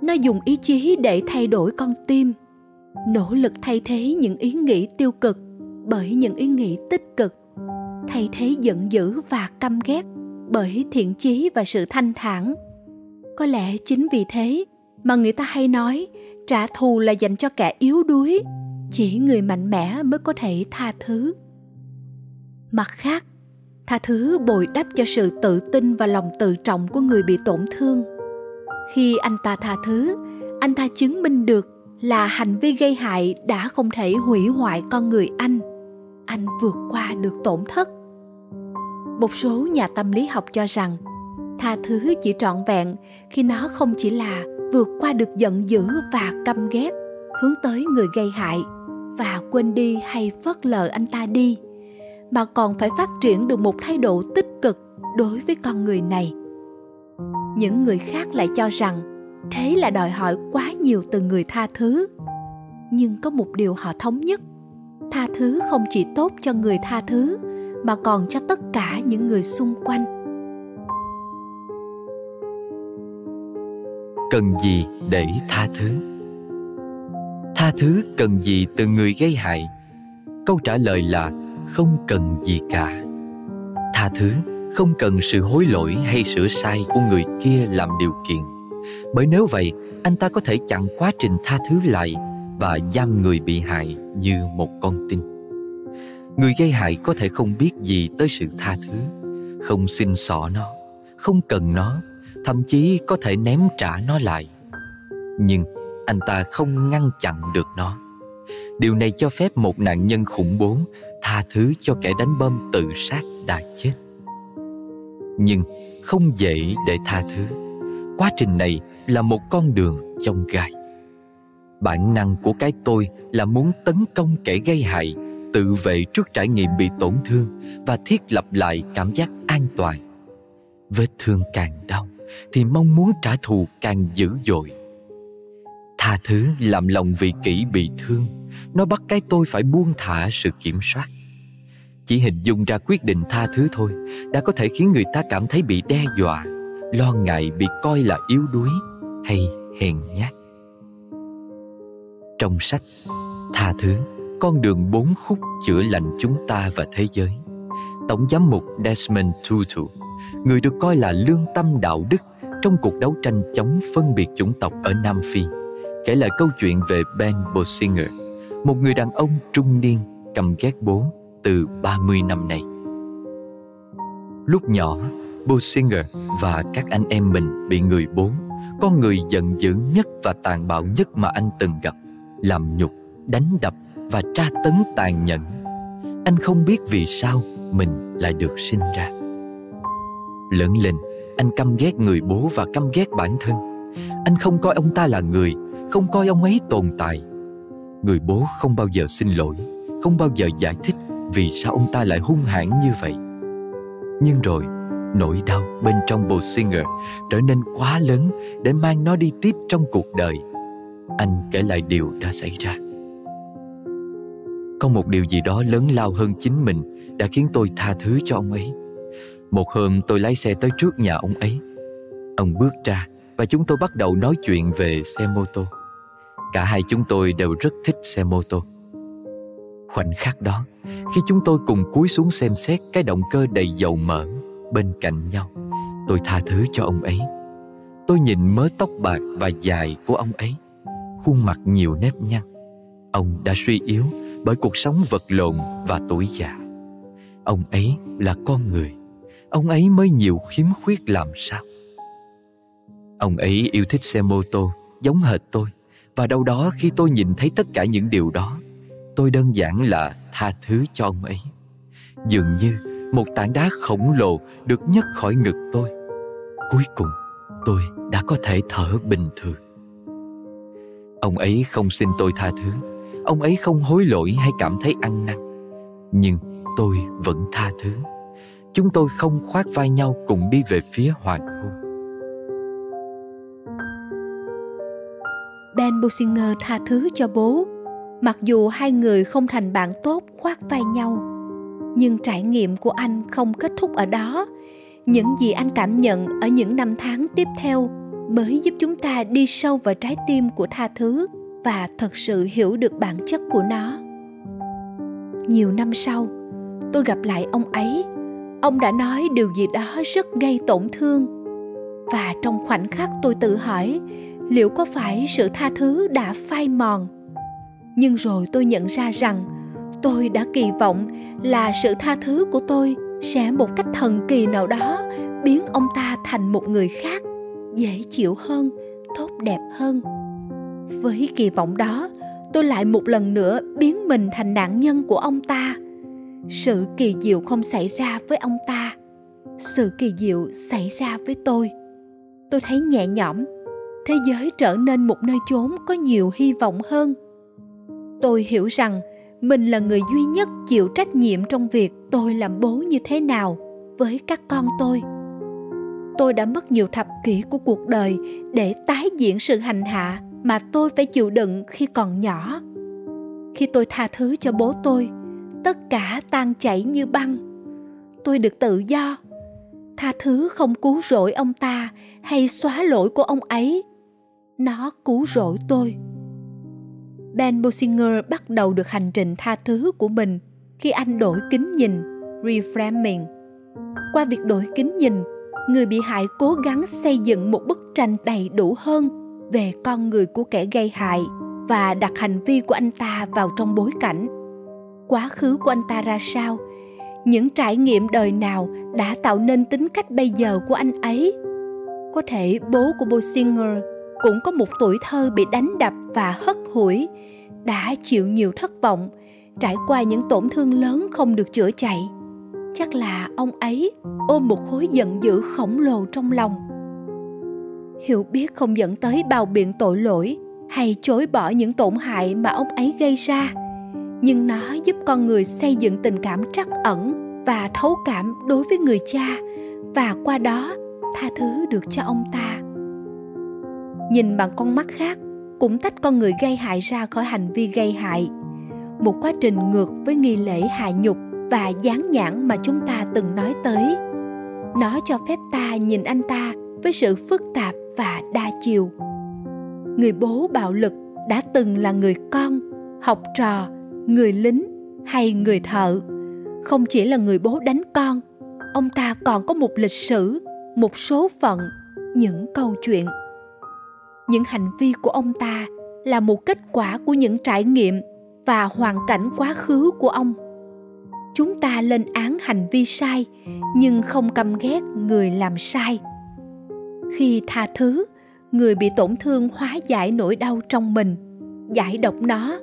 Nó dùng ý chí để thay đổi con tim. Nỗ lực thay thế những ý nghĩ tiêu cực bởi những ý nghĩ tích cực. Thay thế giận dữ và căm ghét bởi thiện chí và sự thanh thản. Có lẽ chính vì thế mà người ta hay nói, trả thù là dành cho kẻ yếu đuối, chỉ người mạnh mẽ mới có thể tha thứ. Mặt khác, tha thứ bồi đắp cho sự tự tin và lòng tự trọng của người bị tổn thương. Khi anh ta tha thứ, anh ta chứng minh được là hành vi gây hại đã không thể hủy hoại con người anh anh vượt qua được tổn thất. Một số nhà tâm lý học cho rằng, tha thứ chỉ trọn vẹn khi nó không chỉ là vượt qua được giận dữ và căm ghét, hướng tới người gây hại và quên đi hay phớt lờ anh ta đi, mà còn phải phát triển được một thái độ tích cực đối với con người này. Những người khác lại cho rằng, thế là đòi hỏi quá nhiều từ người tha thứ. Nhưng có một điều họ thống nhất tha thứ không chỉ tốt cho người tha thứ, mà còn cho tất cả những người xung quanh. Cần gì để tha thứ? Tha thứ cần gì từ người gây hại? Câu trả lời là không cần gì cả. Tha thứ không cần sự hối lỗi hay sửa sai của người kia làm điều kiện. Bởi nếu vậy, anh ta có thể chặn quá trình tha thứ lại và giam người bị hại như một con tin. Người gây hại có thể không biết gì tới sự tha thứ, không xin xỏ nó, không cần nó, thậm chí có thể ném trả nó lại. Nhưng anh ta không ngăn chặn được nó. Điều này cho phép một nạn nhân khủng bố tha thứ cho kẻ đánh bom tự sát đã chết. Nhưng không dễ để tha thứ. Quá trình này là một con đường chông gai bản năng của cái tôi là muốn tấn công kẻ gây hại, tự vệ trước trải nghiệm bị tổn thương và thiết lập lại cảm giác an toàn. Vết thương càng đau thì mong muốn trả thù càng dữ dội. Tha thứ làm lòng vị kỷ bị thương, nó bắt cái tôi phải buông thả sự kiểm soát. Chỉ hình dung ra quyết định tha thứ thôi đã có thể khiến người ta cảm thấy bị đe dọa, lo ngại, bị coi là yếu đuối hay hèn nhát trong sách. Tha thứ con đường bốn khúc chữa lành chúng ta và thế giới. Tổng giám mục desmond tutu người được coi là lương tâm đạo đức trong cuộc đấu tranh chống phân biệt chủng tộc ở nam phi kể lại câu chuyện về ben bosinger một người đàn ông trung niên cầm ghét bố từ 30 năm nay. Lúc nhỏ, Bosinger và các anh em mình bị người bố, con người giận dữ nhất và tàn bạo nhất mà anh từng gặp, làm nhục, đánh đập và tra tấn tàn nhẫn. Anh không biết vì sao mình lại được sinh ra. Lớn lên, anh căm ghét người bố và căm ghét bản thân. Anh không coi ông ta là người, không coi ông ấy tồn tại. Người bố không bao giờ xin lỗi, không bao giờ giải thích vì sao ông ta lại hung hãn như vậy nhưng rồi nỗi đau bên trong bồ singer trở nên quá lớn để mang nó đi tiếp trong cuộc đời anh kể lại điều đã xảy ra. Có một điều gì đó lớn lao hơn chính mình đã khiến tôi tha thứ cho ông ấy. Một hôm tôi lái xe tới trước nhà ông ấy. Ông bước ra và chúng tôi bắt đầu nói chuyện về xe mô tô. Cả hai chúng tôi đều rất thích xe mô tô. Khoảnh khắc đó, khi chúng tôi cùng cúi xuống xem xét cái động cơ đầy dầu mỡ bên cạnh nhau, tôi tha thứ cho ông ấy. Tôi nhìn mớ tóc bạc và dài của ông ấy khuôn mặt nhiều nếp nhăn. Ông đã suy yếu bởi cuộc sống vật lộn và tuổi già. Ông ấy là con người. Ông ấy mới nhiều khiếm khuyết làm sao? Ông ấy yêu thích xe mô tô giống hệt tôi, và đâu đó khi tôi nhìn thấy tất cả những điều đó, tôi đơn giản là tha thứ cho ông ấy. Dường như một tảng đá khổng lồ được nhấc khỏi ngực tôi. Cuối cùng, tôi đã có thể thở bình thường ông ấy không xin tôi tha thứ. Ông ấy không hối lỗi hay cảm thấy ăn năn. Nhưng tôi vẫn tha thứ. Chúng tôi không khoác vai nhau cùng đi về phía hoàng hôn. Ben Businger tha thứ cho bố. Mặc dù hai người không thành bạn tốt khoác vai nhau, nhưng trải nghiệm của anh không kết thúc ở đó. Những gì anh cảm nhận ở những năm tháng tiếp theo mới giúp chúng ta đi sâu vào trái tim của tha thứ và thật sự hiểu được bản chất của nó. Nhiều năm sau, tôi gặp lại ông ấy. Ông đã nói điều gì đó rất gây tổn thương. Và trong khoảnh khắc tôi tự hỏi, liệu có phải sự tha thứ đã phai mòn? Nhưng rồi tôi nhận ra rằng tôi đã kỳ vọng là sự tha thứ của tôi sẽ một cách thần kỳ nào đó biến ông ta thành một người khác dễ chịu hơn, tốt đẹp hơn. Với kỳ vọng đó, tôi lại một lần nữa biến mình thành nạn nhân của ông ta. Sự kỳ diệu không xảy ra với ông ta. Sự kỳ diệu xảy ra với tôi. Tôi thấy nhẹ nhõm. Thế giới trở nên một nơi chốn có nhiều hy vọng hơn. Tôi hiểu rằng mình là người duy nhất chịu trách nhiệm trong việc tôi làm bố như thế nào với các con tôi tôi đã mất nhiều thập kỷ của cuộc đời để tái diễn sự hành hạ mà tôi phải chịu đựng khi còn nhỏ. Khi tôi tha thứ cho bố tôi tất cả tan chảy như băng. Tôi được tự do. Tha thứ không cứu rỗi ông ta hay xóa lỗi của ông ấy. Nó cứu rỗi tôi. Ben Bosinger bắt đầu được hành trình tha thứ của mình khi anh đổi kính nhìn, reframing. Qua việc đổi kính nhìn, người bị hại cố gắng xây dựng một bức tranh đầy đủ hơn về con người của kẻ gây hại và đặt hành vi của anh ta vào trong bối cảnh. Quá khứ của anh ta ra sao? Những trải nghiệm đời nào đã tạo nên tính cách bây giờ của anh ấy? Có thể bố của Bosinger cũng có một tuổi thơ bị đánh đập và hất hủi, đã chịu nhiều thất vọng, trải qua những tổn thương lớn không được chữa chạy chắc là ông ấy ôm một khối giận dữ khổng lồ trong lòng. Hiểu biết không dẫn tới bao biện tội lỗi hay chối bỏ những tổn hại mà ông ấy gây ra, nhưng nó giúp con người xây dựng tình cảm trắc ẩn và thấu cảm đối với người cha, và qua đó tha thứ được cho ông ta. Nhìn bằng con mắt khác, cũng tách con người gây hại ra khỏi hành vi gây hại. Một quá trình ngược với nghi lễ hạ nhục và dán nhãn mà chúng ta từng nói tới. Nó cho phép ta nhìn anh ta với sự phức tạp và đa chiều. Người bố bạo lực đã từng là người con, học trò, người lính hay người thợ. Không chỉ là người bố đánh con, ông ta còn có một lịch sử, một số phận, những câu chuyện. Những hành vi của ông ta là một kết quả của những trải nghiệm và hoàn cảnh quá khứ của ông chúng ta lên án hành vi sai, nhưng không căm ghét người làm sai. Khi tha thứ, người bị tổn thương hóa giải nỗi đau trong mình. Giải độc nó,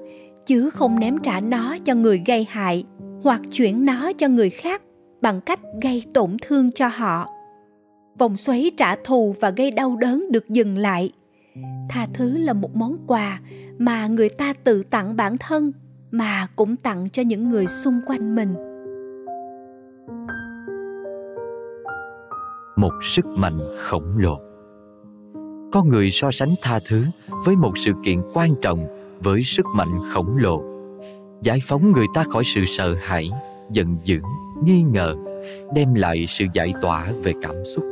chứ không ném trả nó cho người gây hại, hoặc chuyển nó cho người khác bằng cách gây tổn thương cho họ. Vòng xoáy trả thù và gây đau đớn được dừng lại. Tha thứ là một món quà mà người ta tự tặng bản thân, mà cũng tặng cho những người xung quanh mình. Một sức mạnh khổng lồ. Có người so sánh tha thứ với một sự kiện quan trọng với sức mạnh khổng lồ. Giải phóng người ta khỏi sự sợ hãi, giận dữ, nghi ngờ, đem lại sự giải tỏa về cảm xúc.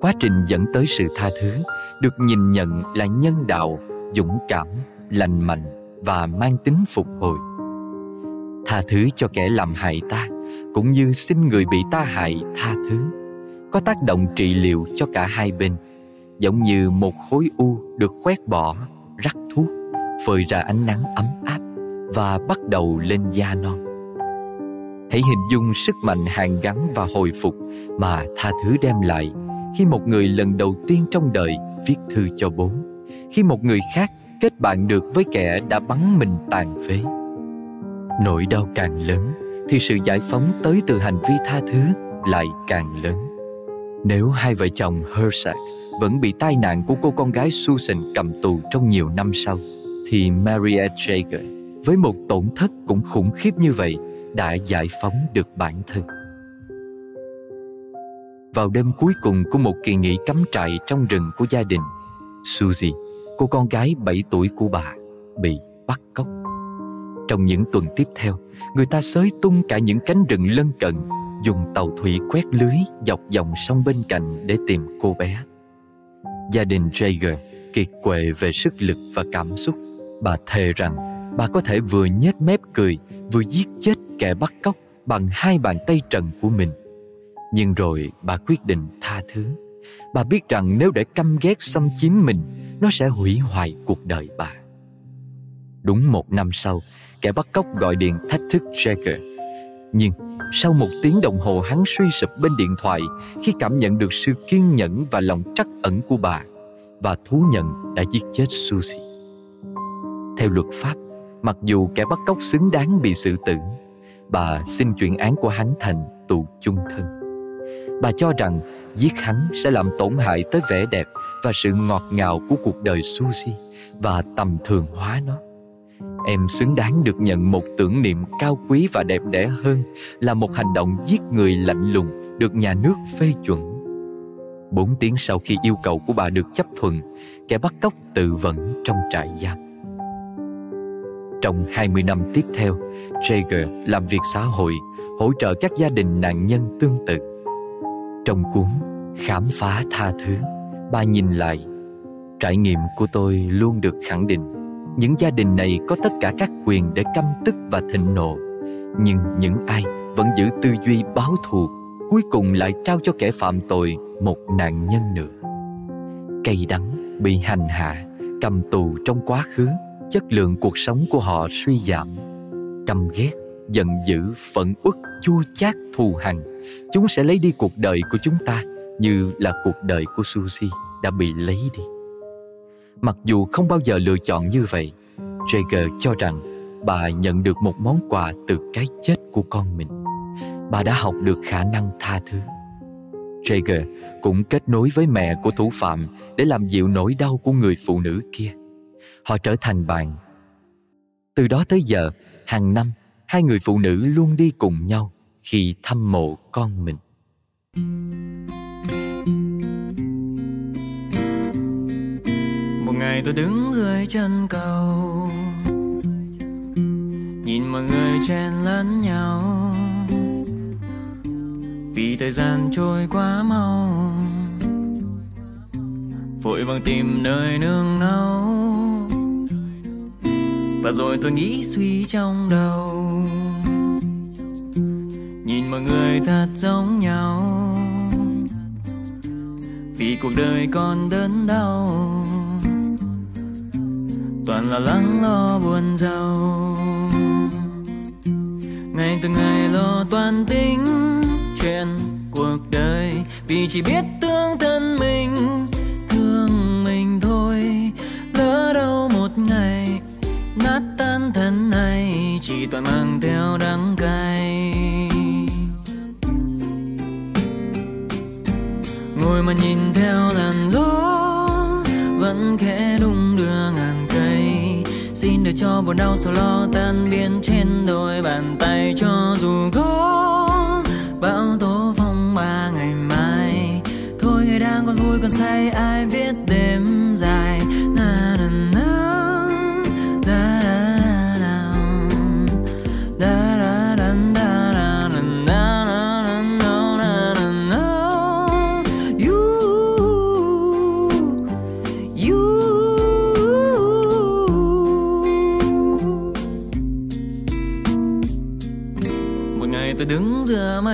Quá trình dẫn tới sự tha thứ được nhìn nhận là nhân đạo, dũng cảm, lành mạnh và mang tính phục hồi. Tha thứ cho kẻ làm hại ta cũng như xin người bị ta hại tha thứ có tác động trị liệu cho cả hai bên, giống như một khối u được khoét bỏ, rắc thuốc, phơi ra ánh nắng ấm áp và bắt đầu lên da non hãy hình dung sức mạnh hàn gắn và hồi phục mà tha thứ đem lại khi một người lần đầu tiên trong đời viết thư cho bố, khi một người khác kết bạn được với kẻ đã bắn mình tàn phế nỗi đau càng lớn thì sự giải phóng tới từ hành vi tha thứ lại càng lớn. Nếu hai vợ chồng Hersack vẫn bị tai nạn của cô con gái Susan cầm tù trong nhiều năm sau, thì Mariette Jager với một tổn thất cũng khủng khiếp như vậy đã giải phóng được bản thân. Vào đêm cuối cùng của một kỳ nghỉ cắm trại trong rừng của gia đình, Suzy, cô con gái 7 tuổi của bà, bị bắt cóc. Trong những tuần tiếp theo, người ta xới tung cả những cánh rừng lân cận, dùng tàu thủy quét lưới dọc dòng sông bên cạnh để tìm cô bé. Gia đình Jager kiệt quệ về sức lực và cảm xúc. Bà thề rằng bà có thể vừa nhếch mép cười, vừa giết chết kẻ bắt cóc bằng hai bàn tay trần của mình. Nhưng rồi bà quyết định tha thứ. Bà biết rằng nếu để căm ghét xâm chiếm mình, nó sẽ hủy hoại cuộc đời bà. Đúng một năm sau, kẻ bắt cóc gọi điện thách thức Jagger. Nhưng sau một tiếng đồng hồ hắn suy sụp bên điện thoại khi cảm nhận được sự kiên nhẫn và lòng trắc ẩn của bà và thú nhận đã giết chết Susie. Theo luật pháp, mặc dù kẻ bắt cóc xứng đáng bị xử tử, bà xin chuyển án của hắn thành tù chung thân. Bà cho rằng giết hắn sẽ làm tổn hại tới vẻ đẹp và sự ngọt ngào của cuộc đời Susie và tầm thường hóa nó. Em xứng đáng được nhận một tưởng niệm cao quý và đẹp đẽ hơn là một hành động giết người lạnh lùng được nhà nước phê chuẩn. Bốn tiếng sau khi yêu cầu của bà được chấp thuận, kẻ bắt cóc tự vẫn trong trại giam. Trong 20 năm tiếp theo, Jager làm việc xã hội, hỗ trợ các gia đình nạn nhân tương tự. Trong cuốn Khám phá tha thứ, bà nhìn lại, trải nghiệm của tôi luôn được khẳng định những gia đình này có tất cả các quyền để căm tức và thịnh nộ. Nhưng những ai vẫn giữ tư duy báo thù, cuối cùng lại trao cho kẻ phạm tội một nạn nhân nữa. Cay đắng bị hành hạ, cầm tù trong quá khứ, chất lượng cuộc sống của họ suy giảm. Căm ghét, giận dữ, phẫn uất, chua chát, thù hằn, chúng sẽ lấy đi cuộc đời của chúng ta như là cuộc đời của Susie đã bị lấy đi. Mặc dù không bao giờ lựa chọn như vậy, Jagger cho rằng bà nhận được một món quà từ cái chết của con mình. Bà đã học được khả năng tha thứ. Jagger cũng kết nối với mẹ của thủ phạm để làm dịu nỗi đau của người phụ nữ kia. Họ trở thành bạn. Từ đó tới giờ, hàng năm, hai người phụ nữ luôn đi cùng nhau khi thăm mộ con mình. Ngày tôi đứng dưới chân cầu. Nhìn mọi người chen lẫn nhau. Vì thời gian trôi quá mau. Vội vàng tìm nơi nương náu và rồi tôi nghĩ suy trong đầu. Nhìn mọi người thật giống nhau. Vì cuộc đời còn đớn đau toàn là lắng lo buồn giàu ngày từng ngày lo toàn tính chuyện cuộc đời, vì chỉ biết thương thân mình, thương mình thôi. Lỡ đâu một ngày nát tan thân này, chỉ toàn mang theo đắng cay. Ngồi mà nhìn theo làn gió, vẫn khẽ đung xin được cho buồn đau sầu lo tan biến trên đôi bàn tay. Cho dù có bão tố phong ba ngày mai, thôi ngày đang còn vui còn say, ai biết đêm dài.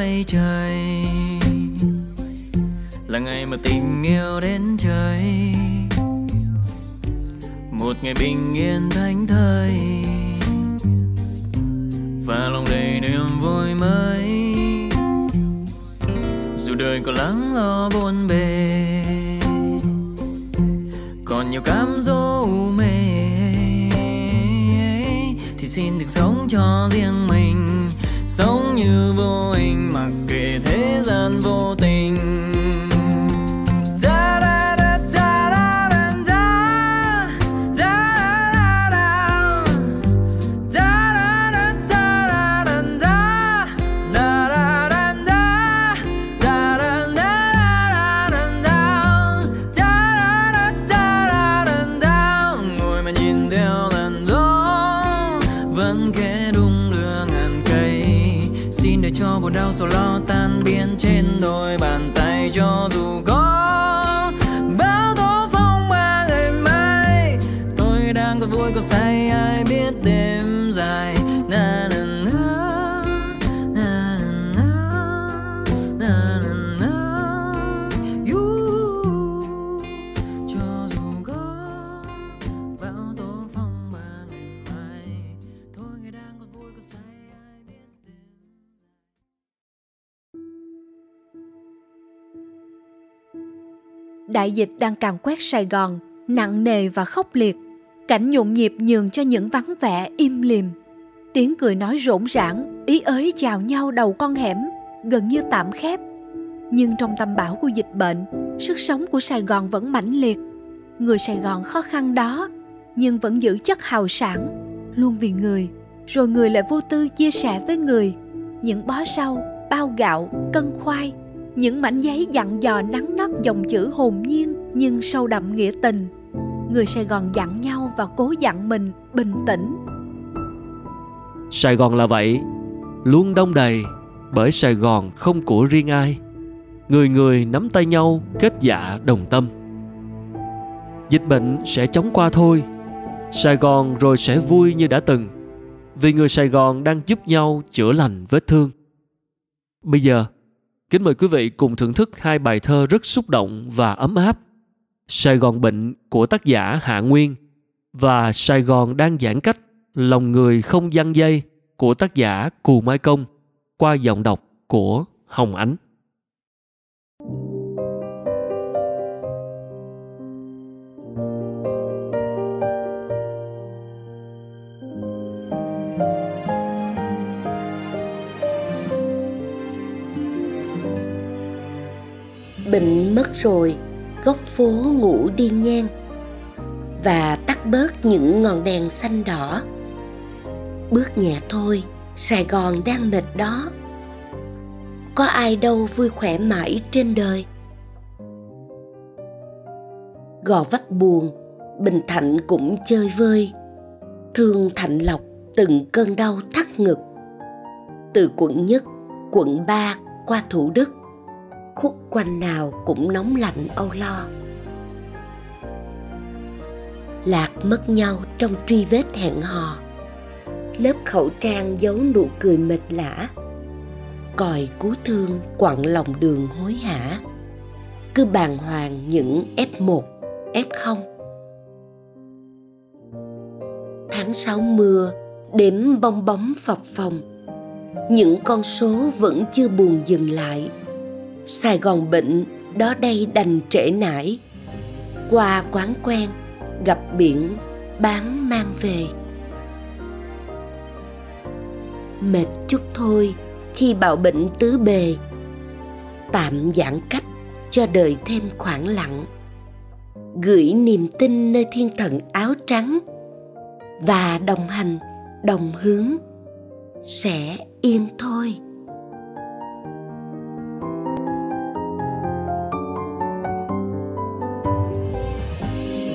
Mây trời. Là ngày mà tình yêu đến trời. Một ngày bình yên thánh thơi. Và lòng đầy niềm vui mới. Dù đời có lắng lo buồn bề. Còn nhiều cám dỗ u mê. Thì xin được sống cho riêng mình sống như vô hình mặc Đại dịch đang càn quét Sài Gòn, nặng nề và khốc liệt. Cảnh nhộn nhịp nhường cho những vắng vẻ im lìm. Tiếng cười nói rỗn rãng, ý ới chào nhau đầu con hẻm, gần như tạm khép. Nhưng trong tâm bão của dịch bệnh, sức sống của Sài Gòn vẫn mãnh liệt. Người Sài Gòn khó khăn đó, nhưng vẫn giữ chất hào sản, luôn vì người, rồi người lại vô tư chia sẻ với người. Những bó rau, bao gạo, cân khoai, những mảnh giấy dặn dò nắng nắp dòng chữ hồn nhiên nhưng sâu đậm nghĩa tình người sài gòn dặn nhau và cố dặn mình bình tĩnh Sài Gòn là vậy, luôn đông đầy bởi Sài Gòn không của riêng ai. Người người nắm tay nhau kết dạ đồng tâm. Dịch bệnh sẽ chóng qua thôi. Sài Gòn rồi sẽ vui như đã từng. Vì người Sài Gòn đang giúp nhau chữa lành vết thương. Bây giờ, kính mời quý vị cùng thưởng thức hai bài thơ rất xúc động và ấm áp. Sài Gòn bệnh của tác giả Hạ Nguyên và Sài Gòn đang giãn cách, lòng người không giăng dây của tác giả Cù Mai Công qua giọng đọc của Hồng Ánh. Bệnh mất rồi, góc phố ngủ đi ngang Và tắt bớt những ngọn đèn xanh đỏ. Bước nhẹ thôi, Sài Gòn đang mệt đó. Có ai đâu vui khỏe mãi trên đời. Gò vấp buồn, Bình Thạnh cũng chơi vơi. Thương Thạnh Lộc từng cơn đau thắt ngực. Từ quận nhất, quận ba qua Thủ Đức khúc quanh nào cũng nóng lạnh âu lo. Lạc mất nhau trong truy vết hẹn hò. Lớp khẩu trang giấu nụ cười mệt lả. Còi cứu thương quặn lòng đường hối hả. Cứ bàng hoàng những F1, F0 Tháng 6 mưa, đếm bong bóng phập phồng. Những con số vẫn chưa buồn dừng lại. Sài Gòn bệnh, đó đây đành trễ nải. Qua quán quen, gặp biển, bán mang về. Mệt chút thôi khi bạo bệnh tứ bề. Tạm giãn cách cho đời thêm khoảng lặng. Gửi niềm tin nơi thiên thần áo trắng và đồng hành, đồng hướng sẽ yên thôi.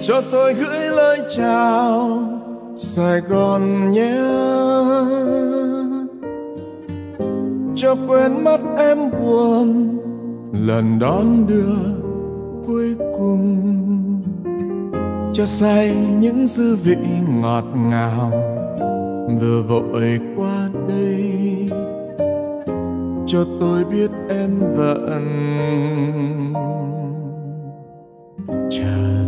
Cho tôi gửi lời chào Sài Gòn nhé. Cho quên mất em buồn lần đón đưa cuối cùng. Cho say những dư vị ngọt ngào vừa vội qua đây. Cho tôi biết em vẫn chờ.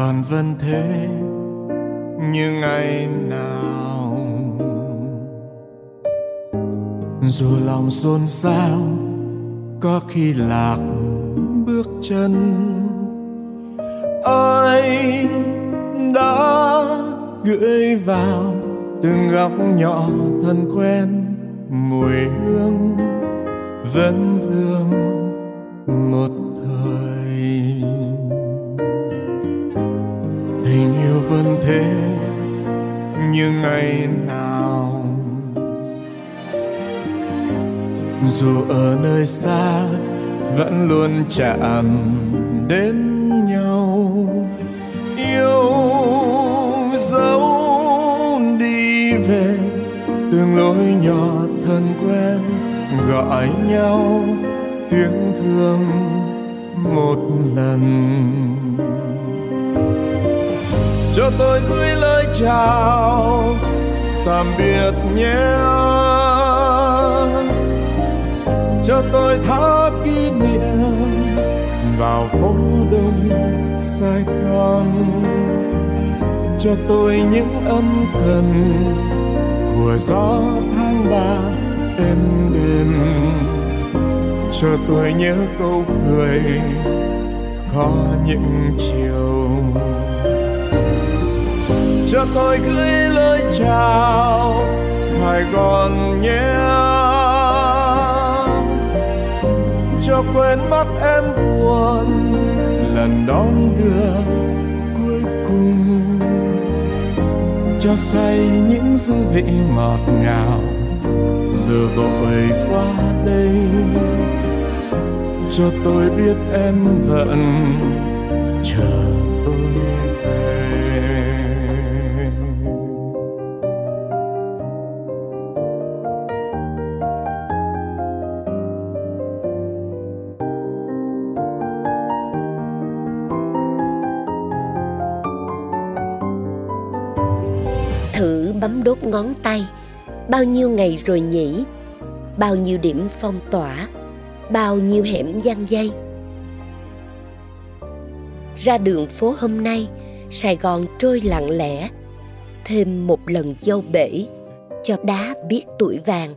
Còn vẫn thế, như ngày nào. Dù lòng xôn xao, có khi lạc bước chân. Ai đã gửi vào từng góc nhỏ thân quen, mùi hương vẫn vương một tình yêu vẫn thế, như ngày nào. Dù ở nơi xa, vẫn luôn chạm đến nhau. Yêu dấu đi về, từng lối nhỏ thân quen gọi nhau. Tiếng thương một lần cho tôi gửi lời chào, tạm biệt nhé. Cho tôi thả kỷ niệm vào phố đông Sài Gòn. Cho tôi những âm cần của gió tháng ba êm đềm. Cho tôi nhớ câu cười có những chiều cho tôi gửi lời chào, Sài Gòn nhé. Cho quên mất em buồn, lần đón đưa cuối cùng. Cho say những dư vị ngọt ngào, vừa vội qua đây. Cho tôi biết em vẫn chờ tôi về. Ngón tay, bao nhiêu ngày rồi nhỉ? Bao nhiêu điểm phong tỏa? Bao nhiêu hẻm giăng dây? Ra đường phố hôm nay, sài gòn trôi lặng lẽ. Thêm một lần dâu bể, cho đá biết tuổi vàng.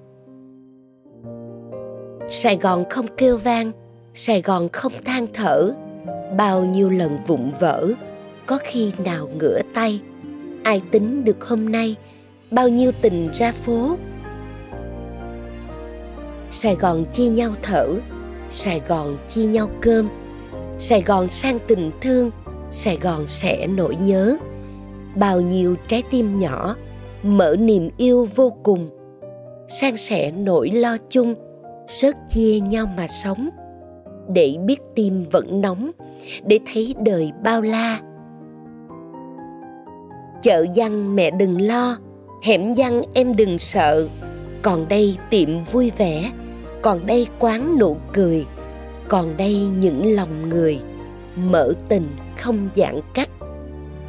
Sài gòn không kêu vang, sài gòn không than thở. Bao nhiêu lần vụng vỡ, có khi nào ngửa tay. Ai tính được hôm nay bao nhiêu tình ra phố. Sài gòn chia nhau thở, sài gòn chia nhau cơm, sài gòn sang tình thương, sài gòn sẽ nỗi nhớ. Bao nhiêu trái tim nhỏ, mở niềm yêu vô cùng san sẻ nỗi lo chung, sớt chia nhau mà sống. Để biết tim vẫn nóng, để thấy đời bao la. Chợ văn mẹ đừng lo hẻm văn em đừng sợ, còn đây tiệm vui vẻ, còn đây quán nụ cười, còn đây những lòng người, mở tình không giãn cách.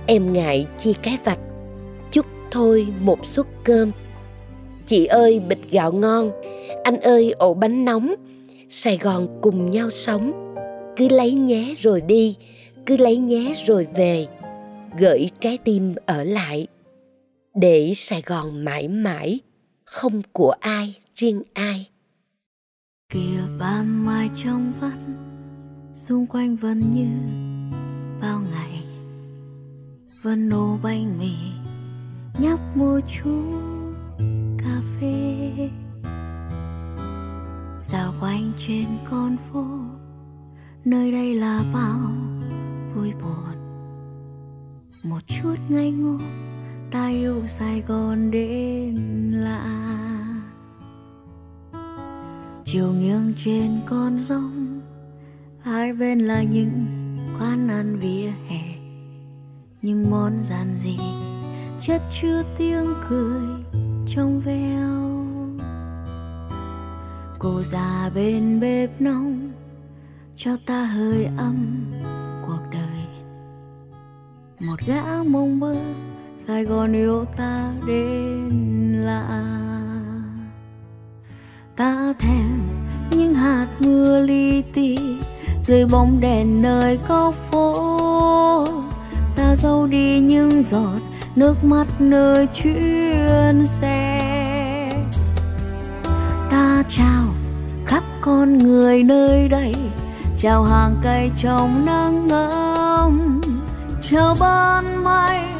Em ngại chia cái vạch chút thôi một suất cơm. Chị ơi, bịch gạo ngon, anh ơi, ổ bánh nóng, sài gòn cùng nhau sống. Cứ lấy nhé rồi đi, cứ lấy nhé rồi về gửi trái tim ở lại để sài gòn mãi mãi không của ai, riêng ai. Kìa ban mai trong vắt xung quanh vẫn như bao ngày. Vẫn nấu bánh mì, nhấp một chút cà phê. Dạo quanh trên con phố, nơi đây là bao vui buồn. Một chút ngây ngô ta yêu sài gòn đến lạ. Chiều nghiêng trên con sông, hai bên là những quán ăn vỉa hè. Những món giản dị, chất chứa tiếng cười trong veo. Cô già bên bếp nóng, cho ta hơi ấm cuộc đời. Một gã mông mơ sài gòn yêu ta đến lạ. Ta thèm những hạt mưa li ti, dưới bóng đèn nơi góc phố. Ta dâu đi những giọt nước mắt nơi chuyến xe. Ta chào khắp con người nơi đây, chào hàng cây trong nắng ấm chào ban mai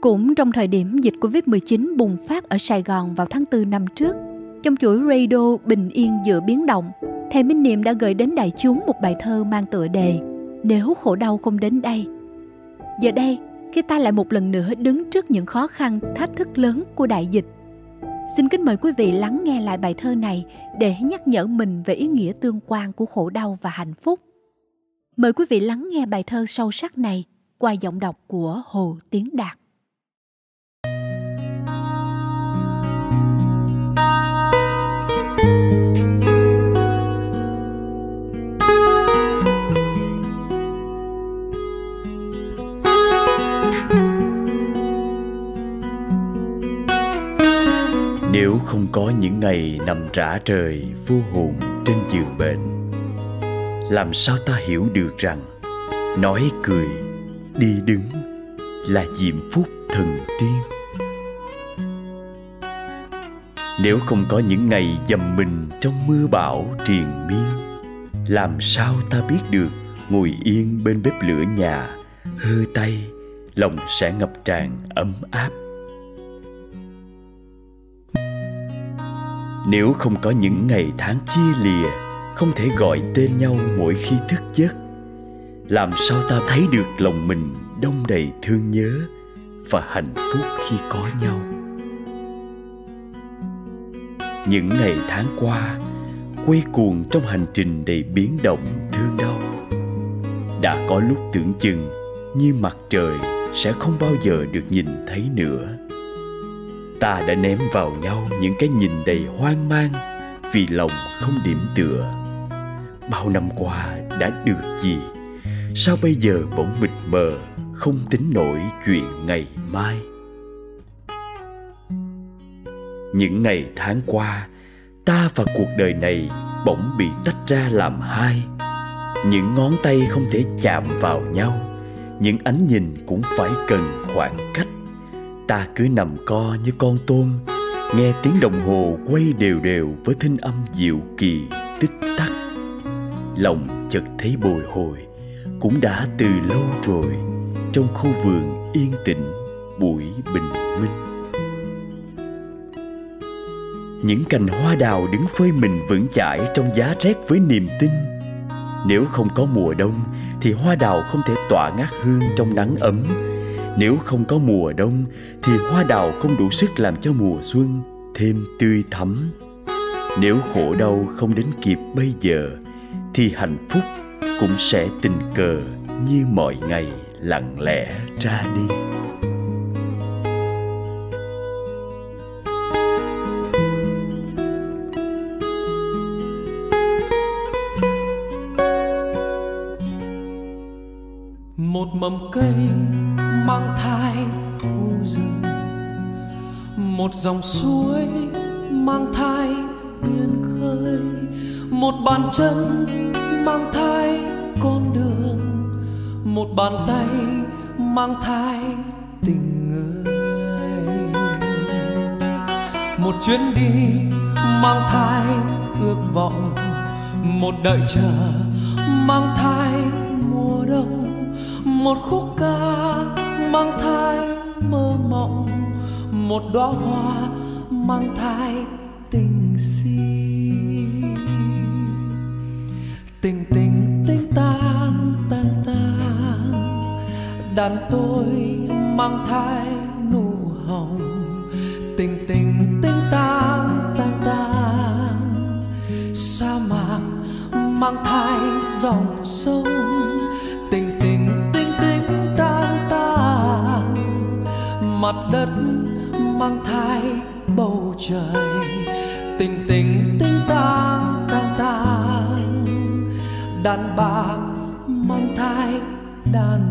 Cũng trong thời điểm dịch Covid-19 bùng phát ở Sài Gòn vào tháng 4 năm trước, trong chuỗi radio Bình Yên giữa biến động, thầy Minh Niệm đã gửi đến đại chúng một bài thơ mang tựa đề Nếu khổ đau không đến đây. Giờ đây, khi ta lại một lần nữa đứng trước những khó khăn, thách thức lớn của đại dịch, xin kính mời quý vị lắng nghe lại bài thơ này để nhắc nhở mình về ý nghĩa tương quan của khổ đau và hạnh phúc. Mời quý vị lắng nghe bài thơ sâu sắc này qua giọng đọc của Hồ Tiến Đạt. Có những ngày nằm rã rời vô hồn trên giường bệnh. Làm sao ta hiểu được rằng Nói cười, đi đứng là diệm phúc thần tiên? Nếu không có những ngày dầm mình trong mưa bão triền miên Làm sao ta biết được ngồi yên bên bếp lửa nhà Hơ tay, lòng sẽ ngập tràn ấm áp? Nếu không có những ngày tháng chia lìa, Không thể gọi tên nhau mỗi khi thức giấc. Làm sao ta thấy được lòng mình đông đầy thương nhớ Và hạnh phúc khi có nhau? Những ngày tháng qua, Quay cuồng trong hành trình đầy biến động, thương đau. Đã có lúc tưởng chừng như mặt trời sẽ không bao giờ được nhìn thấy nữa ta đã ném vào nhau những cái nhìn đầy hoang mang vì lòng không điểm tựa. Bao năm qua đã được gì? Sao bây giờ bỗng mịt mờ, không tính nổi chuyện ngày mai? Những ngày tháng qua, ta và cuộc đời này bỗng bị tách ra làm hai. Những ngón tay không thể chạm vào nhau, những ánh nhìn cũng phải cần khoảng cách ta cứ nằm co như con tôm, nghe tiếng đồng hồ quay đều đều với thinh âm dịu kỳ, tích tắc. Lòng chợt thấy bồi hồi, cũng đã từ lâu rồi, trong khu vườn yên tĩnh, buổi bình minh. Những cành hoa đào đứng phơi mình vững chãi trong giá rét với niềm tin. Nếu không có mùa đông, thì hoa đào không thể tỏa ngát hương trong nắng ấm nếu không có mùa đông, thì hoa đào không đủ sức làm cho mùa xuân thêm tươi thắm. Nếu khổ đau không đến kịp bây giờ, thì hạnh phúc cũng sẽ tình cờ như mọi ngày lặng lẽ ra đi. Dòng suối mang thai biên khơi. Một bàn chân mang thai con đường. Một bàn tay mang thai tình người. Một chuyến đi mang thai ước vọng. Một đợi chờ mang thai mùa đông. Một khúc ca mang thai một đóa hoa mang thai tình si tình tình tình tang tang tang đàn tôi mang thai nụ hồng. Tình tình tình tang tang tang sa mạc mang thai dòng sông. Tình tình tình tình tang tang mặt đất trời. Tình tình tình tang tang tang. Đàn bà mang thai đàn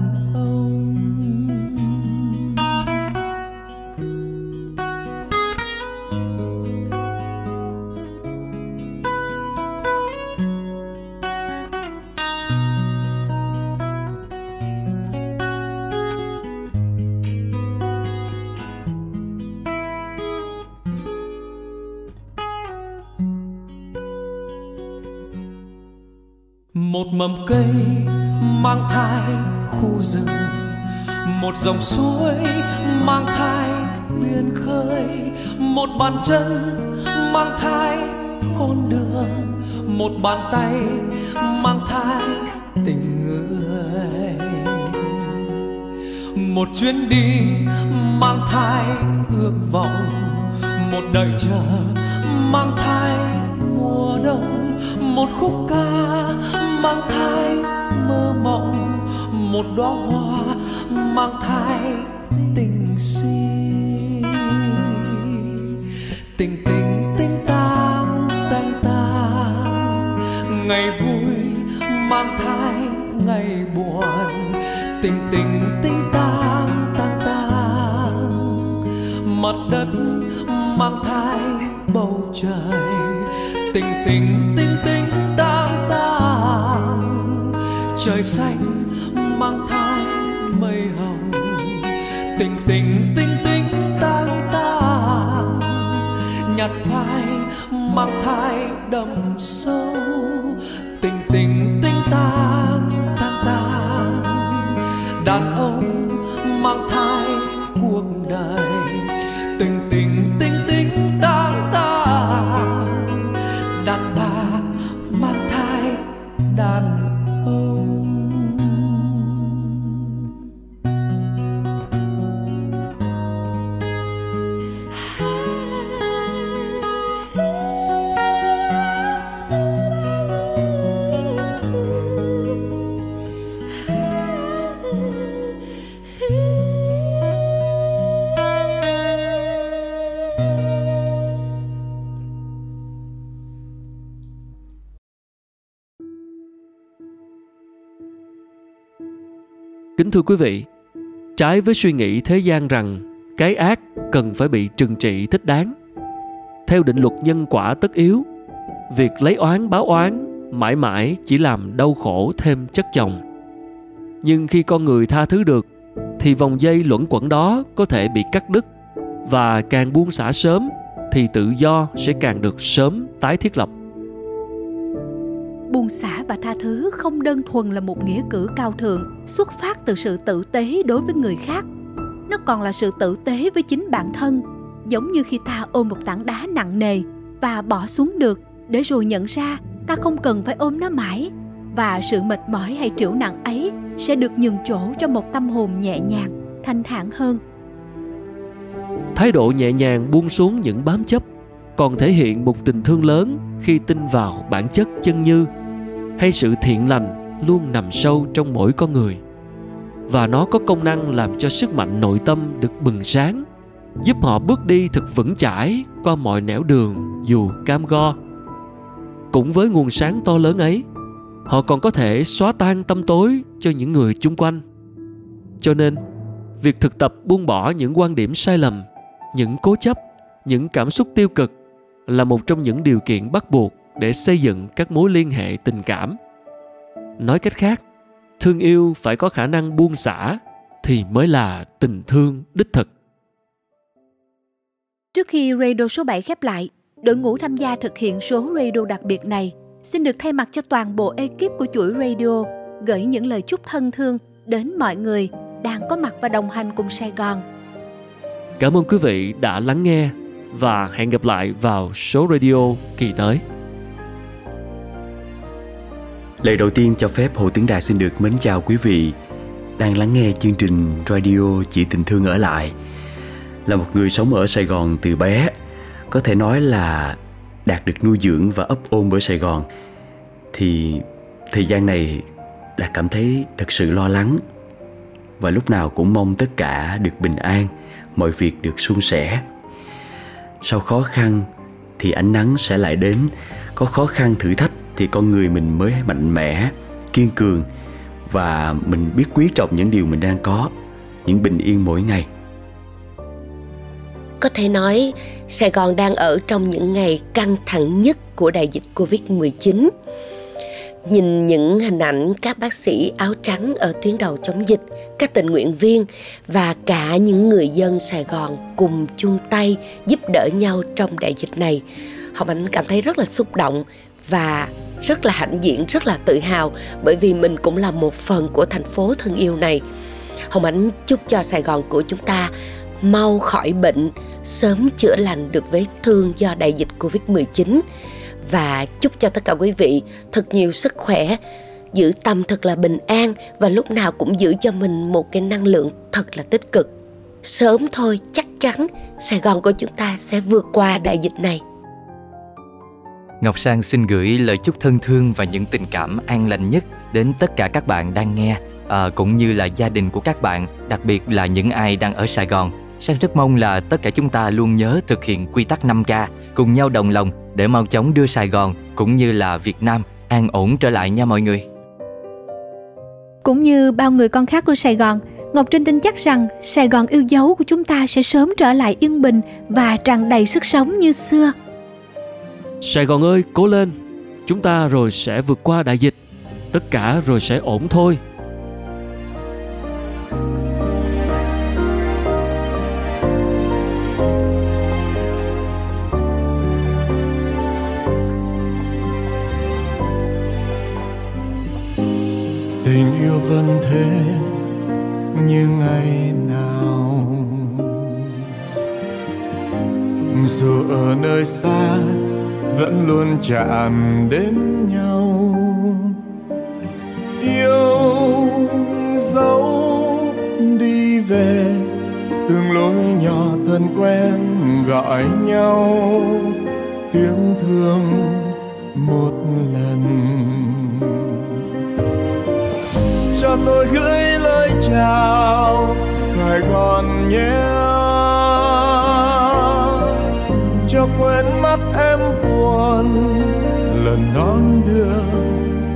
một mầm cây mang thai khu rừng, một dòng suối mang thai biển khơi, một bàn chân mang thai con đường, một bàn tay mang thai tình người, một chuyến đi mang thai ước vọng, một đời chờ mang thai mùa đông, một khúc ca mang thai mơ mộng, một đóa hoa mang thai tình si. Tình tình tình tang tang tang, ngày vui mang thai ngày buồn. Tình tình tình tang tang tang, mặt đất mang thai bầu trời. Tình tình tình tình trời xanh mang thai mây hồng. Tình tình tình tình tang tang, nhạt phai mang thai đậm sâu. Kính thưa quý vị, trái với suy nghĩ thế gian rằng cái ác cần phải bị trừng trị thích đáng. Theo định luật nhân quả tất yếu, việc lấy oán báo oán mãi mãi chỉ làm đau khổ thêm chất chồng. Nhưng khi con người tha thứ được, thì vòng dây luẩn quẩn đó có thể bị cắt đứt và càng buông xả sớm thì tự do sẽ càng được sớm tái thiết lập buông xả và tha thứ không đơn thuần là một nghĩa cử cao thượng, xuất phát từ sự tử tế đối với người khác. Nó còn là sự tử tế với chính bản thân, giống như khi ta ôm một tảng đá nặng nề và bỏ xuống được, để rồi nhận ra ta không cần phải ôm nó mãi, và sự mệt mỏi hay trĩu nặng ấy sẽ được nhường chỗ cho một tâm hồn nhẹ nhàng, thanh thản hơn. Thái độ nhẹ nhàng buông xuống những bám chấp còn thể hiện một tình thương lớn khi tin vào bản chất chân như hay sự thiện lành luôn nằm sâu trong mỗi con người. Và nó có công năng làm cho sức mạnh nội tâm được bừng sáng, giúp họ bước đi thật vững chãi qua mọi nẻo đường dù cam go. Cũng với nguồn sáng to lớn ấy, họ còn có thể xóa tan tâm tối cho những người chung quanh. Cho nên, việc thực tập buông bỏ những quan điểm sai lầm, những cố chấp, những cảm xúc tiêu cực là một trong những điều kiện bắt buộc để xây dựng các mối liên hệ tình cảm nói cách khác thương yêu phải có khả năng buông xả thì mới là tình thương đích thực Trước khi radio số 7 khép lại, đội ngũ tham gia thực hiện số radio đặc biệt này xin được thay mặt cho toàn bộ ekip của chuỗi radio gửi những lời chúc thân thương đến mọi người đang có mặt và đồng hành cùng Sài Gòn. Cảm ơn quý vị đã lắng nghe và hẹn gặp lại vào số radio kỳ tới. Lời đầu tiên cho phép Hồ Tướng Đạt xin được mến chào quý vị đang lắng nghe chương trình radio Chị Tình Thương Ở Lại. Là một người sống ở Sài Gòn từ bé, có thể nói là Đạt được nuôi dưỡng và ấp ôm ở Sài Gòn thì thời gian này Đạt cảm thấy thật sự lo lắng và lúc nào cũng mong tất cả được bình an, mọi việc được suôn sẻ. Sau khó khăn thì ánh nắng sẽ lại đến, có khó khăn thử thách thì con người mình mới mạnh mẽ, kiên cường và mình biết quý trọng những điều mình đang có, những bình yên mỗi ngày. Có thể nói Sài Gòn đang ở trong những ngày căng thẳng nhất của đại dịch Covid-19 nhìn những hình ảnh các bác sĩ áo trắng ở tuyến đầu chống dịch, các tình nguyện viên và cả những người dân Sài Gòn cùng chung tay giúp đỡ nhau trong đại dịch này. Hồng Ánh cảm thấy rất là xúc động và rất là hãnh diện, rất là tự hào bởi vì mình cũng là một phần của thành phố thân yêu này. Hồng Ánh chúc cho Sài Gòn của chúng ta mau khỏi bệnh, sớm chữa lành được vết thương do đại dịch Covid-19 và chúc cho tất cả quý vị thật nhiều sức khỏe giữ tâm thật là bình an và lúc nào cũng giữ cho mình một cái năng lượng thật là tích cực. Sớm thôi chắc chắn sài gòn của chúng ta sẽ vượt qua đại dịch này ngọc sang xin gửi lời chúc thân thương và những tình cảm an lành nhất đến tất cả các bạn đang nghe à, cũng như là gia đình của các bạn đặc biệt là những ai đang ở sài gòn Sang rất mong là tất cả chúng ta luôn nhớ thực hiện quy tắc 5K, cùng nhau đồng lòng để mau chóng đưa Sài Gòn cũng như là Việt Nam an ổn trở lại nha mọi người. Cũng như bao người con khác của Sài Gòn, Ngọc Trinh tin chắc rằng Sài Gòn yêu dấu của chúng ta sẽ sớm trở lại yên bình và tràn đầy sức sống như xưa. Sài Gòn ơi, cố lên. Chúng ta rồi sẽ vượt qua đại dịch. Tất cả rồi sẽ ổn thôi. tình yêu vẫn thế như ngày nào dù ở nơi xa vẫn luôn chạm đến nhau. Yêu dấu đi về từng lối nhỏ thân quen gọi nhau. Tiếng thương một lần. Cho tôi gửi lời chào Sài Gòn nhé. Cho quên mắt em buồn lần đón đưa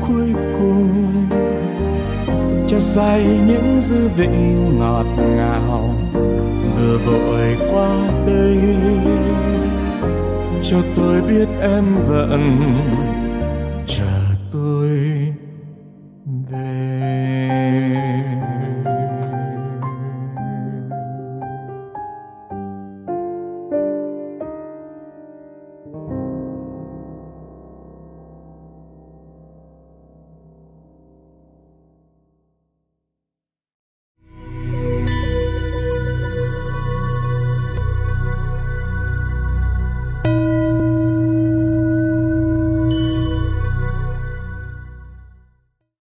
cuối cùng. Cho say những dư vị ngọt ngào vừa vội qua đây. Cho tôi biết em vẫn